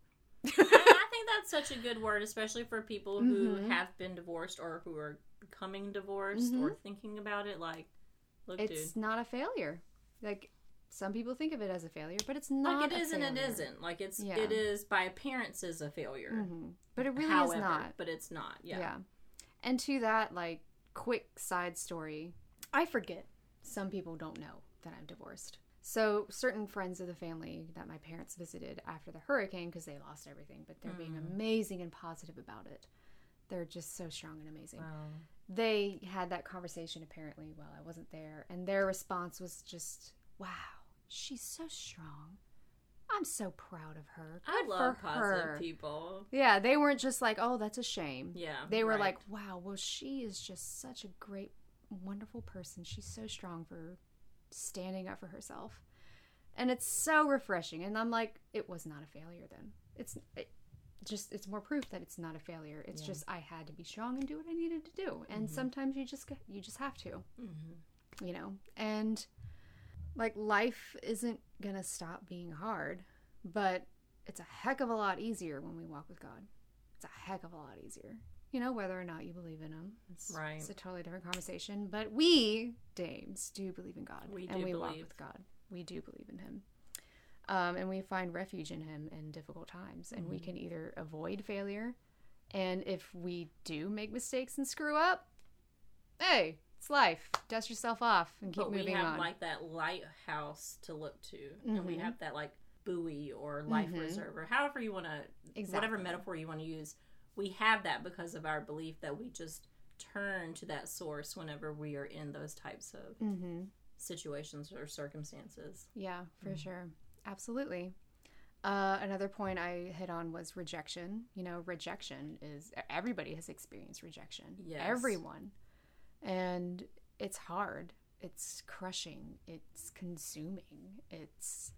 I think that's such a good word, especially for people who Mm-hmm. have been divorced or who are becoming divorced or thinking about it. Like, look, It's dude. not a failure. Like some people think of it as a failure, but it's not. Like it is and it isn't. Like it's Yeah. it is by appearances a failure. Mhm. But it really However, is not. but it's not. Yeah. Yeah. And to that, like, quick side story, I forget. Some people don't know that I'm divorced. So, certain friends of the family that my parents visited after the hurricane, because they lost everything, but they're being amazing and positive about it. They're just so strong and amazing. They had that conversation apparently while I wasn't there, and their response was just, wow, she's so strong. I'm so proud of her. I love positive her." people. Yeah, they weren't just like, oh, that's a shame. Yeah. They were right. like, wow, well, she is just such a great, wonderful person. She's so strong for standing up for herself. And it's so refreshing. And I'm like, it was not a failure then. It's it just, it's more proof that it's not a failure. It's just, I had to be strong and do what I needed to do. And mm-hmm. sometimes you just, you just have to, mm-hmm. you know? And like, life isn't going to stop being hard, but it's a heck of a lot easier when we walk with God. It's a heck of a lot easier. You know, whether or not you believe in Him. It's, Right. It's a totally different conversation. But we, dames, do believe in God. We and we walk with God. We do believe in Him. Um, and we find refuge in Him in difficult times. And Mm-hmm. we can either avoid failure. And if we do make mistakes and screw up, hey, it's life. Dust yourself off and keep but we moving have on. like that lighthouse to look to, and we Mhm. have that like buoy or life reserve or however you want to whatever metaphor you want to use we have that because of our belief that we just turn to that source whenever we are in those types of Mm-hmm. situations or circumstances Yeah, for sure. Absolutely. Uh, another point I hit on was rejection. You know, rejection is everybody has experienced rejection. Yes. Everyone. And it's hard. It's crushing. It's consuming. It's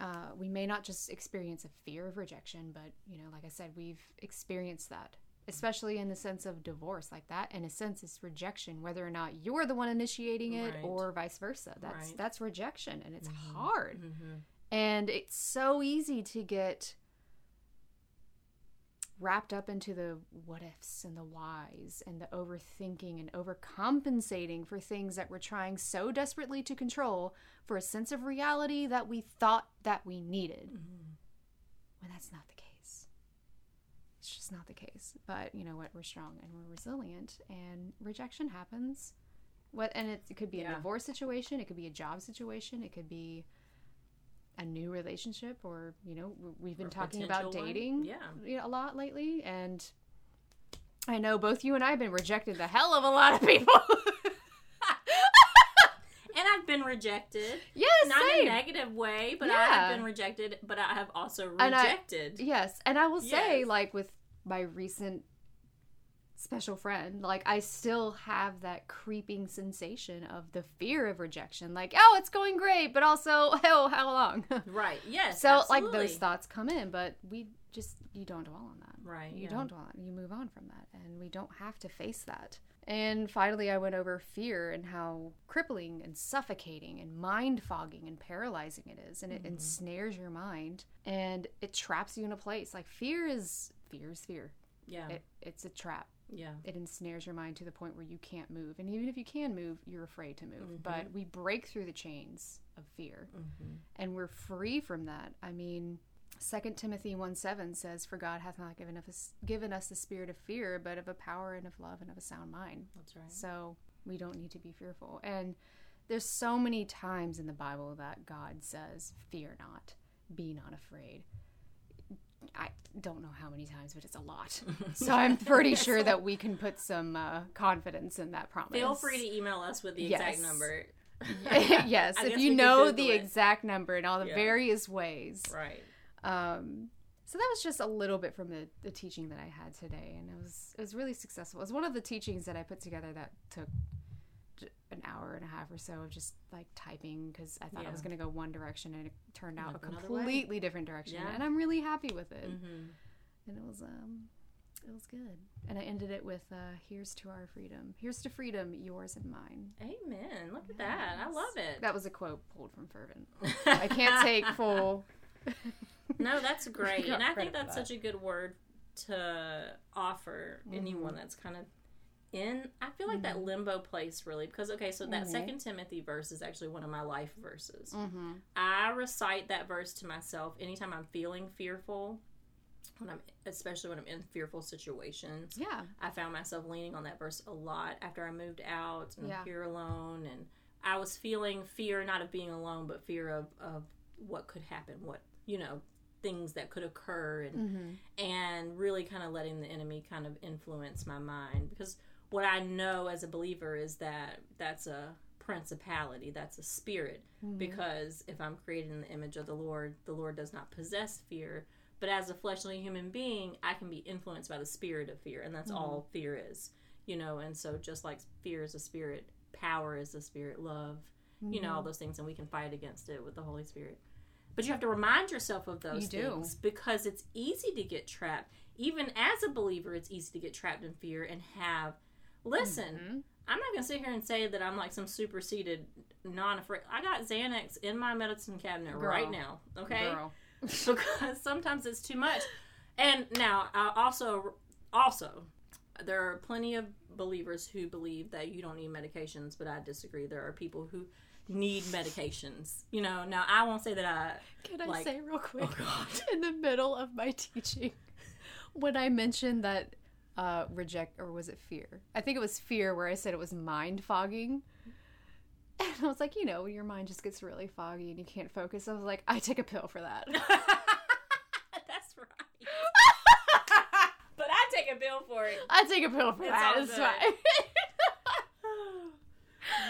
uh, we may not just experience a fear of rejection, but you know, like I said, we've experienced that, especially in the sense of divorce, like that. In a sense, it's rejection, whether or not you're the one initiating it Right. or vice versa. That's Right. that's rejection, and it's hard. And it's so easy to get wrapped up into the what ifs and the whys and the overthinking and overcompensating for things that we're trying so desperately to control for a sense of reality that we thought that we needed. Mm-hmm. When that's not the case. It's just not the case. But you know what? We're strong and we're resilient, and rejection happens. What and it, it could be a divorce situation, it could be a job situation, it could be a new relationship, or you know, we've been Or talking about potential one. dating, Yeah. you know, a lot lately, and I know both you and I have been rejected the hell of a lot of people. and i've been rejected yes, not in a negative way but i have been rejected but i have also And I- rejected Yes, and I will say, Yes. like with my recent special friend, like I still have that creeping sensation of the fear of rejection. Like, oh, it's going great, but also, oh, how long? right yes so, like those thoughts come in, but we just you don't dwell on that. Right, You yeah. don't dwell on. You move on from that, and we don't have to face that. And finally, I went over fear and how crippling and suffocating and mind fogging and paralyzing it is, and it Mm-hmm. ensnares your mind and it traps you in a place. Like fear is fear is fear. yeah It, it's a trap. Yeah It ensnares your mind to the point where you can't move, and even if you can move, you're afraid to move. Mm-hmm. But we break through the chains of fear, and we're free from that. I mean. 2 Timothy 1 7 says, For God hath not given us, given us the spirit of fear, but of a power and of love and of a sound mind. that's right So we don't need to be fearful. And there's so many times in the Bible that God says, Fear not, be not afraid. I don't know how many times, but it's a lot. So I'm pretty sure that we can put some uh, confidence in that promise. feel free to email us with the exact Yes. number yes, if you know the it. exact number and all the Yeah. various ways. right Um, so that was just a little bit from the, the teaching that I had today, and it was it was really successful. It was one of the teachings that I put together that took an hour and a half or so of just like typing because I thought I was going to go one direction and it turned out a way. completely different direction, Yeah. and I'm really happy with it. hmm And it was um, it was good. And I ended it with uh, "Here's to our freedom. Here's to freedom, yours and mine." amen look at that i love it That was a quote pulled from Fervent. I can't take full. no that's great and i think that's that. such a good word to offer Mm-hmm. anyone that's kind of in i feel like that limbo place really because okay so Mm-hmm. that second timothy verse is actually one of my life verses Mm-hmm. i recite that verse to myself anytime i'm feeling fearful when i'm especially when i'm in fearful situations Yeah. I found myself leaning on that verse a lot after I moved out and Yeah. I'm here alone and I was feeling fear not of being alone but fear of, of what could happen, what you know, things that could occur and Mm-hmm. and really kind of letting the enemy kind of influence my mind because what I know as a believer is that that's a principality, that's a spirit Mm-hmm. because if I'm created in the image of the Lord, the Lord does not possess fear. But as a fleshly human being, I can be influenced by the spirit of fear, and that's all fear is, you know. And so, just like fear is a spirit, power is a spirit, love, you know, all those things, and we can fight against it with the Holy Spirit. But you have to remind yourself of those You do. things because it's easy to get trapped. Even as a believer, it's easy to get trapped in fear and have. Listen, Mm-hmm. I'm not gonna sit here and say that I'm like some superseded, non-afraid. I got Xanax in my medicine cabinet Girl. right now. Okay, Girl. because sometimes it's too much. And now, I also, also, there are plenty of believers who believe that you don't need medications, but I disagree. There are people who need medications. You know, now I won't say that I. Can I Like- say real quick? Oh God. In the middle of my teaching, when I mentioned that uh, reject, or was it fear? I think it was fear where I said it was mind fogging. And I was like, you know, your mind just gets really foggy and you can't focus. I was like, I take a pill for that. That's right. but I take a pill for it. I take a pill for It's that. all It's fine.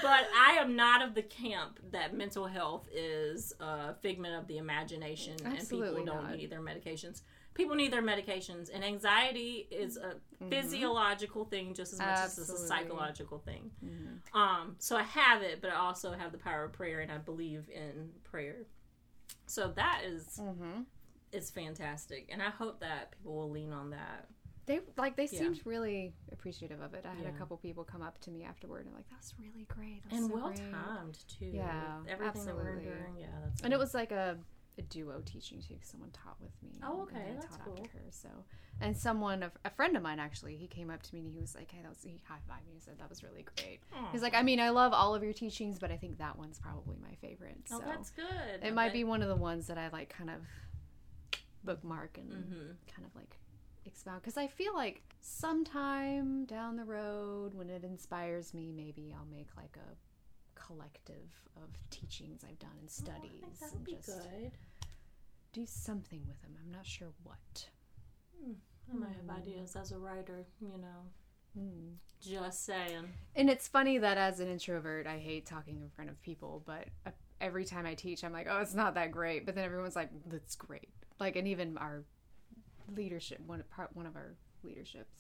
But I am not of the camp that mental health is a figment of the imagination and Absolutely people don't not. need their medications. People need their medications, and anxiety is a mm-hmm. physiological thing just as much as it's a psychological thing. Mm-hmm. Um, so I have it, but I also have the power of prayer, and I believe in prayer. So that is mm-hmm. is fantastic, and I hope that people will lean on that. They like they Yeah. seemed really appreciative of it. I had Yeah. a couple people come up to me afterward and like, "That's really great." That was and so well timed too. Yeah, everything that we're absolutely. Yeah, that's And it was like a, a duo teaching too. Someone taught with me. Oh, and okay, then I that's taught cool. after her. So, and someone, a, a friend of mine actually, he came up to me and he was like, "Hey, that was." He high fived me and said that was really great. He's like, "I mean, I love all of your teachings, but I think that one's probably my favorite." Oh, so that's good. it might be one of the ones that I like kind of bookmark and Mm-hmm. kind of like expound because I feel like sometime down the road when it inspires me, maybe I'll make like a collective of teachings I've done and studies Oh, I think that would be just good. do something with them. I'm not sure what. I might have ideas as a writer, you know. Hmm. Just saying. And it's funny that as an introvert, I hate talking in front of people, but every time I teach, I'm like, oh, it's not that great. But then everyone's like, that's great. Like, and even our leadership, one part, one of our leaderships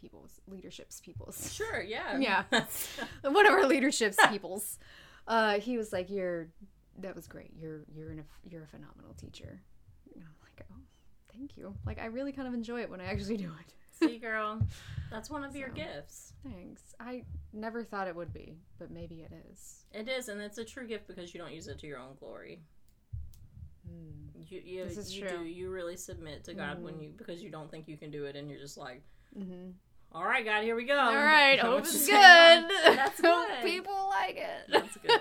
people's leaderships people's Sure, yeah. Yeah. one of our leaderships people's uh he was like you're that was great you're you're an, you're a phenomenal teacher and i'm like oh thank you like i really kind of enjoy it when i actually do it See, girl, that's one of your gifts. thanks i never thought it would be but maybe it is It is, and it's a true gift because you don't use it to your own glory. You, you, This is you true. do. You really submit to God when you because you don't think you can do it, and you're just like, Mhm. "All right, God, here we go." all right hope it's good. That's good. people like it That's good.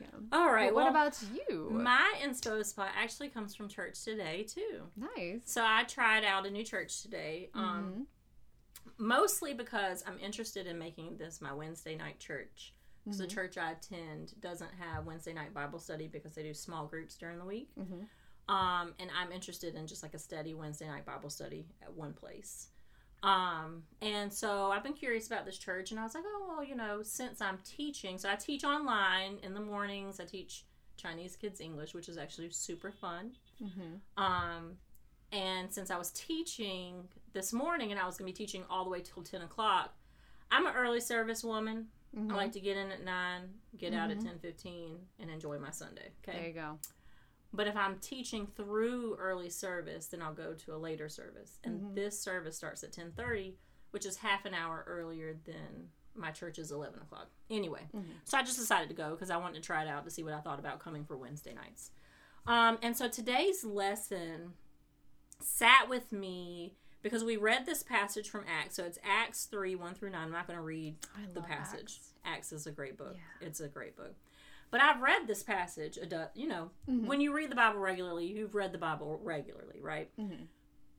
Yeah. All right. But what about you my inspo spot actually comes from church today too. nice So I tried out a new church today. Um, mostly because I'm interested in making this my Wednesday night church. Because the church I attend doesn't have Wednesday night Bible study because they do small groups during the week. Um, and I'm interested in just like a steady Wednesday night Bible study at one place. Um, and so I've been curious about this church, and I was like, oh, well, you know, since I'm teaching, so I teach online in the mornings. I teach Chinese kids English, which is actually super fun. Um, and since I was teaching this morning, and I was going to be teaching all the way till ten o'clock, I'm an early service woman. I like to get in at nine, get out at ten fifteen, and enjoy my Sunday. Okay. there you go But if I'm teaching through early service, then I'll go to a later service. And this service starts at 10:30, which is half an hour earlier than my church is 11 o'clock. Anyway, so I just decided to go because I wanted to try it out to see what I thought about coming for Wednesday nights. Um, and so today's lesson sat with me because we read this passage from Acts. So it's Acts 3 1 through 9. I'm not going to read I the passage. Acts. Acts is a great book. Yeah. It's a great book. But I've read this passage. You know, Mm-hmm. when you read the Bible regularly, you've read the Bible regularly, right? Mm-hmm.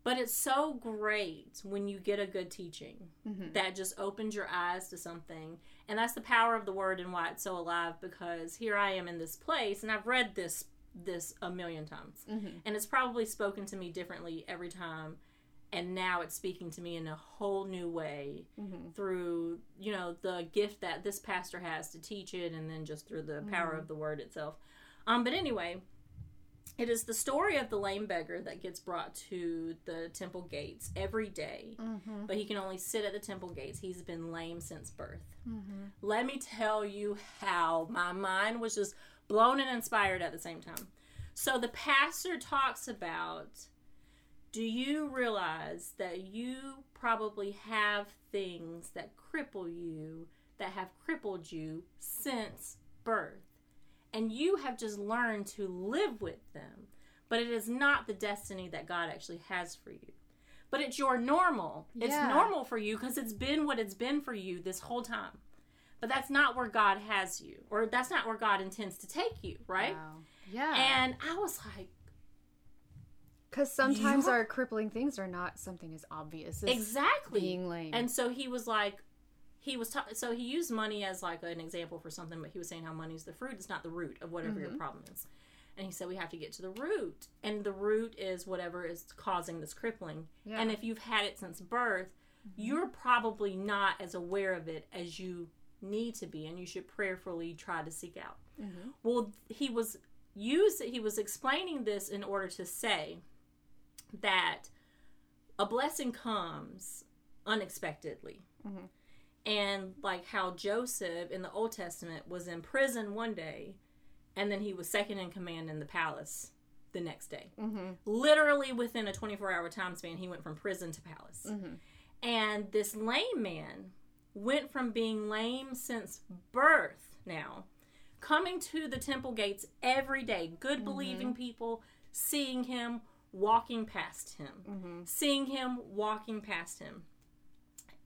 But it's so great when you get a good teaching Mm-hmm. that just opens your eyes to something. And that's the power of the word and why it's so alive because here I am in this place and I've read this this a million times. Mm-hmm. And it's probably spoken to me differently every time and now it's speaking to me in a whole new way Mm-hmm. through you know the gift that this pastor has to teach it and then just through the power of the word itself. Um but anyway it is the story of the lame beggar that gets brought to the temple gates every day, but he can only sit at the temple gates. He's been lame since birth. Let me tell you how my mind was just blown and inspired at the same time. So the pastor talks about do you realize that you probably have things that cripple you, that have crippled you since birth? And you have just learned to live with them, but it is not the destiny that God actually has for you. But it's your normal. It's normal for you because it's been what it's been for you this whole time. But that's not where God has you, or that's not where God intends to take you, right? Wow. Yeah. And I was like, Because sometimes our crippling things are not something as obvious as exactly. being lame. And so he was like, he was ta- so he used money as like an example for something, but he was saying how money's the fruit, it's not the root of whatever your mm-hmm. problem is. And he said we have to get to the root, and the root is whatever is causing this crippling. Yeah. And if you've had it since birth, mm-hmm. you're probably not as aware of it as you need to be, and you should prayerfully try to seek out. Mm-hmm. Well, he was used. He was explaining this in order to say that a blessing comes unexpectedly. Mm-hmm. And like how Joseph in the Old Testament was in prison one day, and then he was second in command in the palace the next day. Mm-hmm. Literally within a 24 hour time span, he went from prison to palace. Mm-hmm. And this lame man went from being lame since birth now, coming to the temple gates every day, good believing people seeing him, walking past him, mm-hmm. seeing him, walking past him.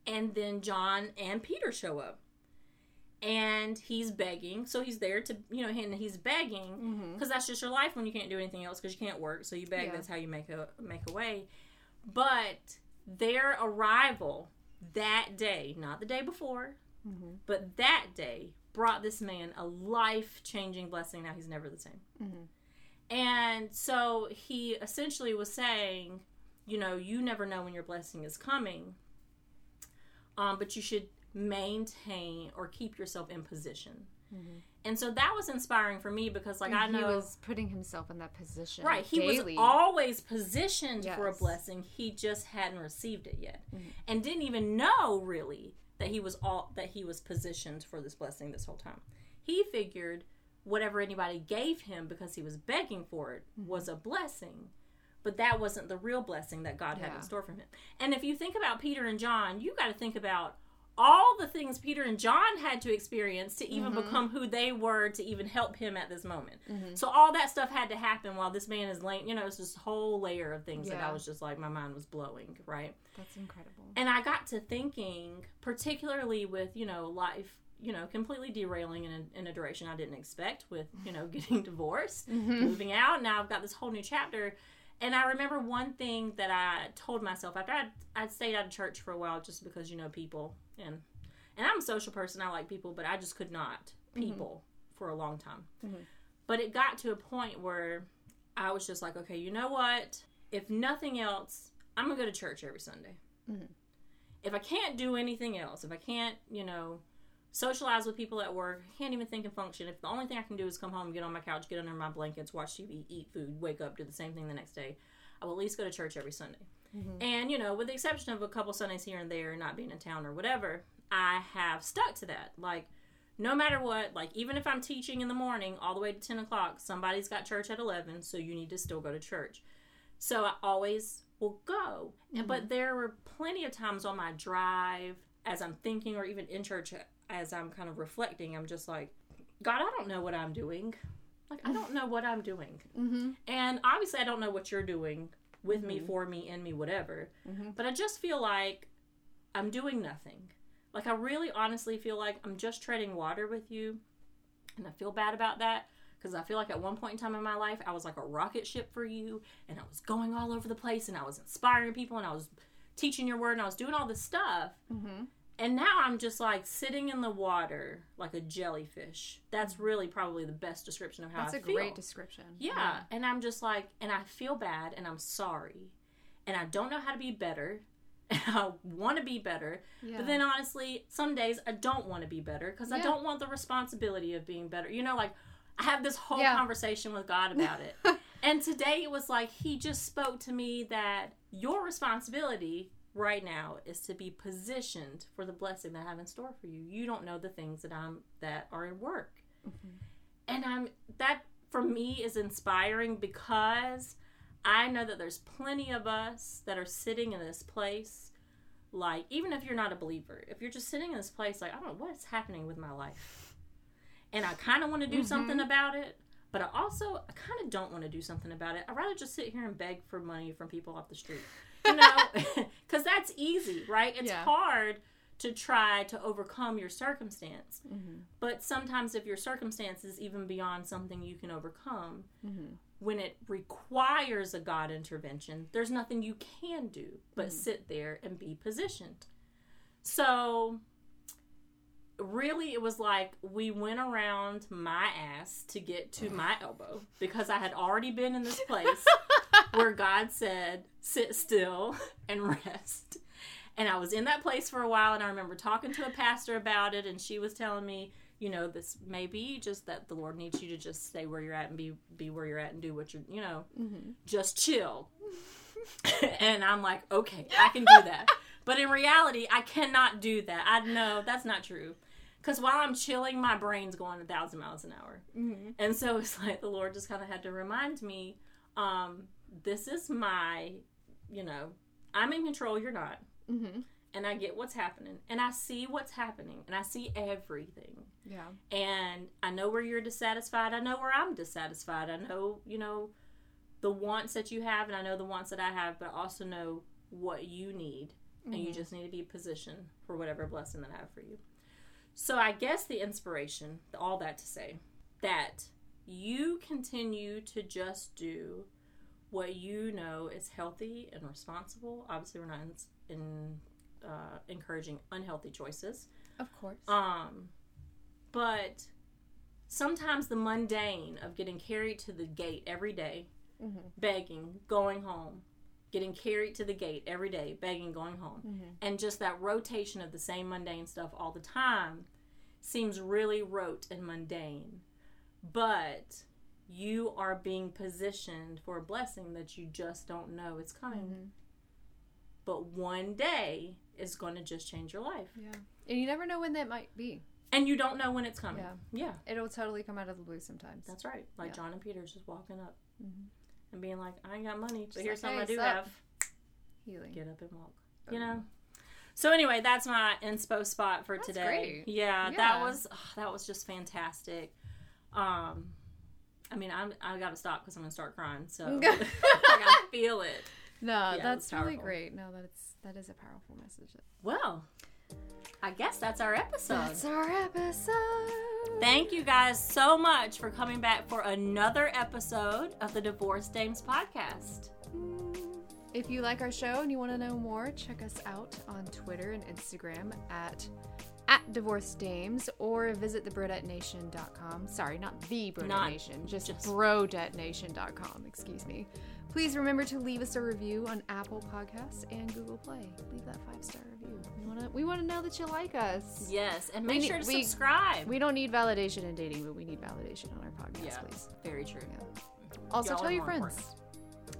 And then John and Peter show up. And he's begging, so he's there to, you know, and he's begging mm-hmm. because that's just your life when you can't do anything else because you can't work. So you beg. Yeah. That's how you make a make a way. But their arrival that day, not the day before, mm-hmm. but that day, brought this man a life changing blessing. Now he's never the same. And so he essentially was saying, you know, you never know when your blessing is coming, um, but you should maintain or keep yourself in position. And so that was inspiring for me because, like, I know he was putting himself in that position. Right. He daily. was always positioned for a blessing. He just hadn't received it yet. And didn't even know really that he was all that he was positioned for this blessing this whole time. He figured whatever anybody gave him because he was begging for it mm-hmm. was a blessing. But that wasn't the real blessing that God had Yeah. in store for him. And if you think about Peter and John, you got to think about all the things Peter and John had to experience to even mm-hmm. become who they were to even help him at this moment. Mm-hmm. So all that stuff had to happen while this man is laying, you know, it's this whole layer of things that I was just like my mind was blowing, right? That's incredible. And I got to thinking, particularly with, you know, life, you know, completely derailing in a, in a direction I didn't expect with, you know, mm-hmm. getting divorced, mm-hmm. moving out. Now I've got this whole new chapter. And I remember one thing that I told myself after I'd, I'd stayed out of church for a while just because, you know, people and and I'm a social person. I like people, but I just could not mm-hmm. people for a long time. But it got to a point where I was just like, okay, you know what? If nothing else, I'm gonna go to church every Sunday. If I can't do anything else, if I can't, you know, socialize with people at work, can't even think and function. If the only thing I can do is come home, get on my couch, get under my blankets, watch TV, eat food, wake up, do the same thing the next day, I will at least go to church every Sunday. Mm-hmm. And, you know, with the exception of a couple Sundays here and there, not being in town or whatever, I have stuck to that. Like, no matter what, like, even if I'm teaching in the morning all the way to 10 o'clock, somebody's got church at 11, so you need to still go to church. So I always will go. And, but mm-hmm. there were plenty of times on my drive as I'm thinking, or even in church as I'm kind of reflecting, I'm just like, God, I don't know what I'm doing. Like, I don't know what I'm doing. Mm-hmm. And obviously, I don't know what you're doing with me, mm-hmm. for me, in me, whatever. Mm-hmm. But I just feel like I'm doing nothing. Like, I really honestly feel like I'm just treading water with you. And I feel bad about that because I feel like at one point in time in my life, I was like a rocket ship for you. And I was going all over the place and I was inspiring people and I was teaching your word and I was doing all this stuff. Mm-hmm. And now I'm just like sitting in the water like a jellyfish. That's really probably the best description of how That's I a feel. great description. Yeah. And I'm just like, and I feel bad and I'm sorry. And I don't know how to be better. And I want to be better. Yeah. But then honestly, some days I don't want to be better because I don't want the responsibility of being better. You know, like I have this whole Yeah. conversation with God about it. and today it was like He just spoke to me that your responsibility right now is to be positioned for the blessing that I have in store for you. You don't know the things that I'm that are in work. Mm-hmm. And I'm that for me is inspiring because I know that there's plenty of us that are sitting in this place like even if you're not a believer if you're just sitting in this place like I don't know what's happening with my life. And I kind of want to do mm-hmm. something about it but I also I kind of don't want to do something about it. I'd rather just sit here and beg for money from people off the street. You know because that's easy right? It's Yeah. hard to try to overcome your circumstance. Mm-hmm. But sometimes if your circumstance is even beyond something you can overcome, mm-hmm. when it requires a God intervention, there's nothing you can do but mm-hmm. sit there and be positioned. So really it was like we went around my ass to get to mm. my elbow because I had already been in this place where God said, sit still and rest. And I was in that place for a while, and I remember talking to a pastor about it, and she was telling me, you know, this may be just that the Lord needs you to just stay where you're at and be be where you're at and do what you're, you know, mm-hmm. just chill. and I'm like, okay, I can do that. But in reality, I cannot do that. I know that's not true. Because while I'm chilling, my brain's going a thousand miles an hour. And so it's like the Lord just kind of had to remind me um, this is my, you know, I'm in control, you're not. Mm-hmm. And I get what's happening. And I see what's happening. And I see everything. Yeah. And I know where you're dissatisfied. I know where I'm dissatisfied. I know, you know, the wants that you have. And I know the wants that I have. But I also know what you need. And you just need to be positioned for whatever blessing that I have for you. So I guess the inspiration, all that to say, that you continue to just do what you know is healthy and responsible. Obviously, we're not in, in uh, encouraging unhealthy choices. Of course. Um, but sometimes the mundane of getting carried to the gate every day, begging, going home, getting carried to the gate every day, begging, going home, mm-hmm. and just that rotation of the same mundane stuff all the time seems really rote and mundane. But you are being positioned for a blessing that you just don't know it's coming. Mm-hmm. But one day is going to just change your life. yeah. And you never know when that might be. And you don't know when it's coming. Yeah. Yeah. It'll totally come out of the blue sometimes. That's right. Like Yeah. John and Peter's just walking up mm-hmm. And being like, I ain't got money, but like, here's something "Hey, I do sup?" have. Healing. Get up and walk. You know? So anyway, that's my inspo spot for That's today. great. Yeah, that was oh, that was just fantastic. Um I mean, I'm I got to stop cuz I'm going to start crying. So I got to feel it. No, it that's really great. No, that's that is a powerful message. Well, I guess that's our episode. That's our episode. Thank you guys so much for coming back for another episode of the Divorced Dames podcast. Mm. If you like our show and you want to know more, check us out on Twitter and Instagram at at Divorced Dames or visit thebrodettenation.com. Sorry, not the Brodette Not Nation, just, just- brodettenation.com. Excuse me. Please remember to leave us a review on Apple Podcasts and Google Play. Leave that five star review. We want to we want to know that you like us. Yes, and make need- sure to we- subscribe. We don't need validation in dating, but we need validation on our podcast, yeah, please. very true. Also, Y'all tell your friends.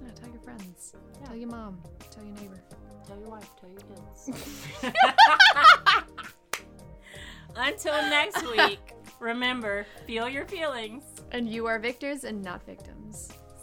Yeah, tell your friends. Yeah. Tell your mom. Tell your neighbor. Tell your wife, tell your kids. Until next week, remember, feel your feelings. And you are victors and not victims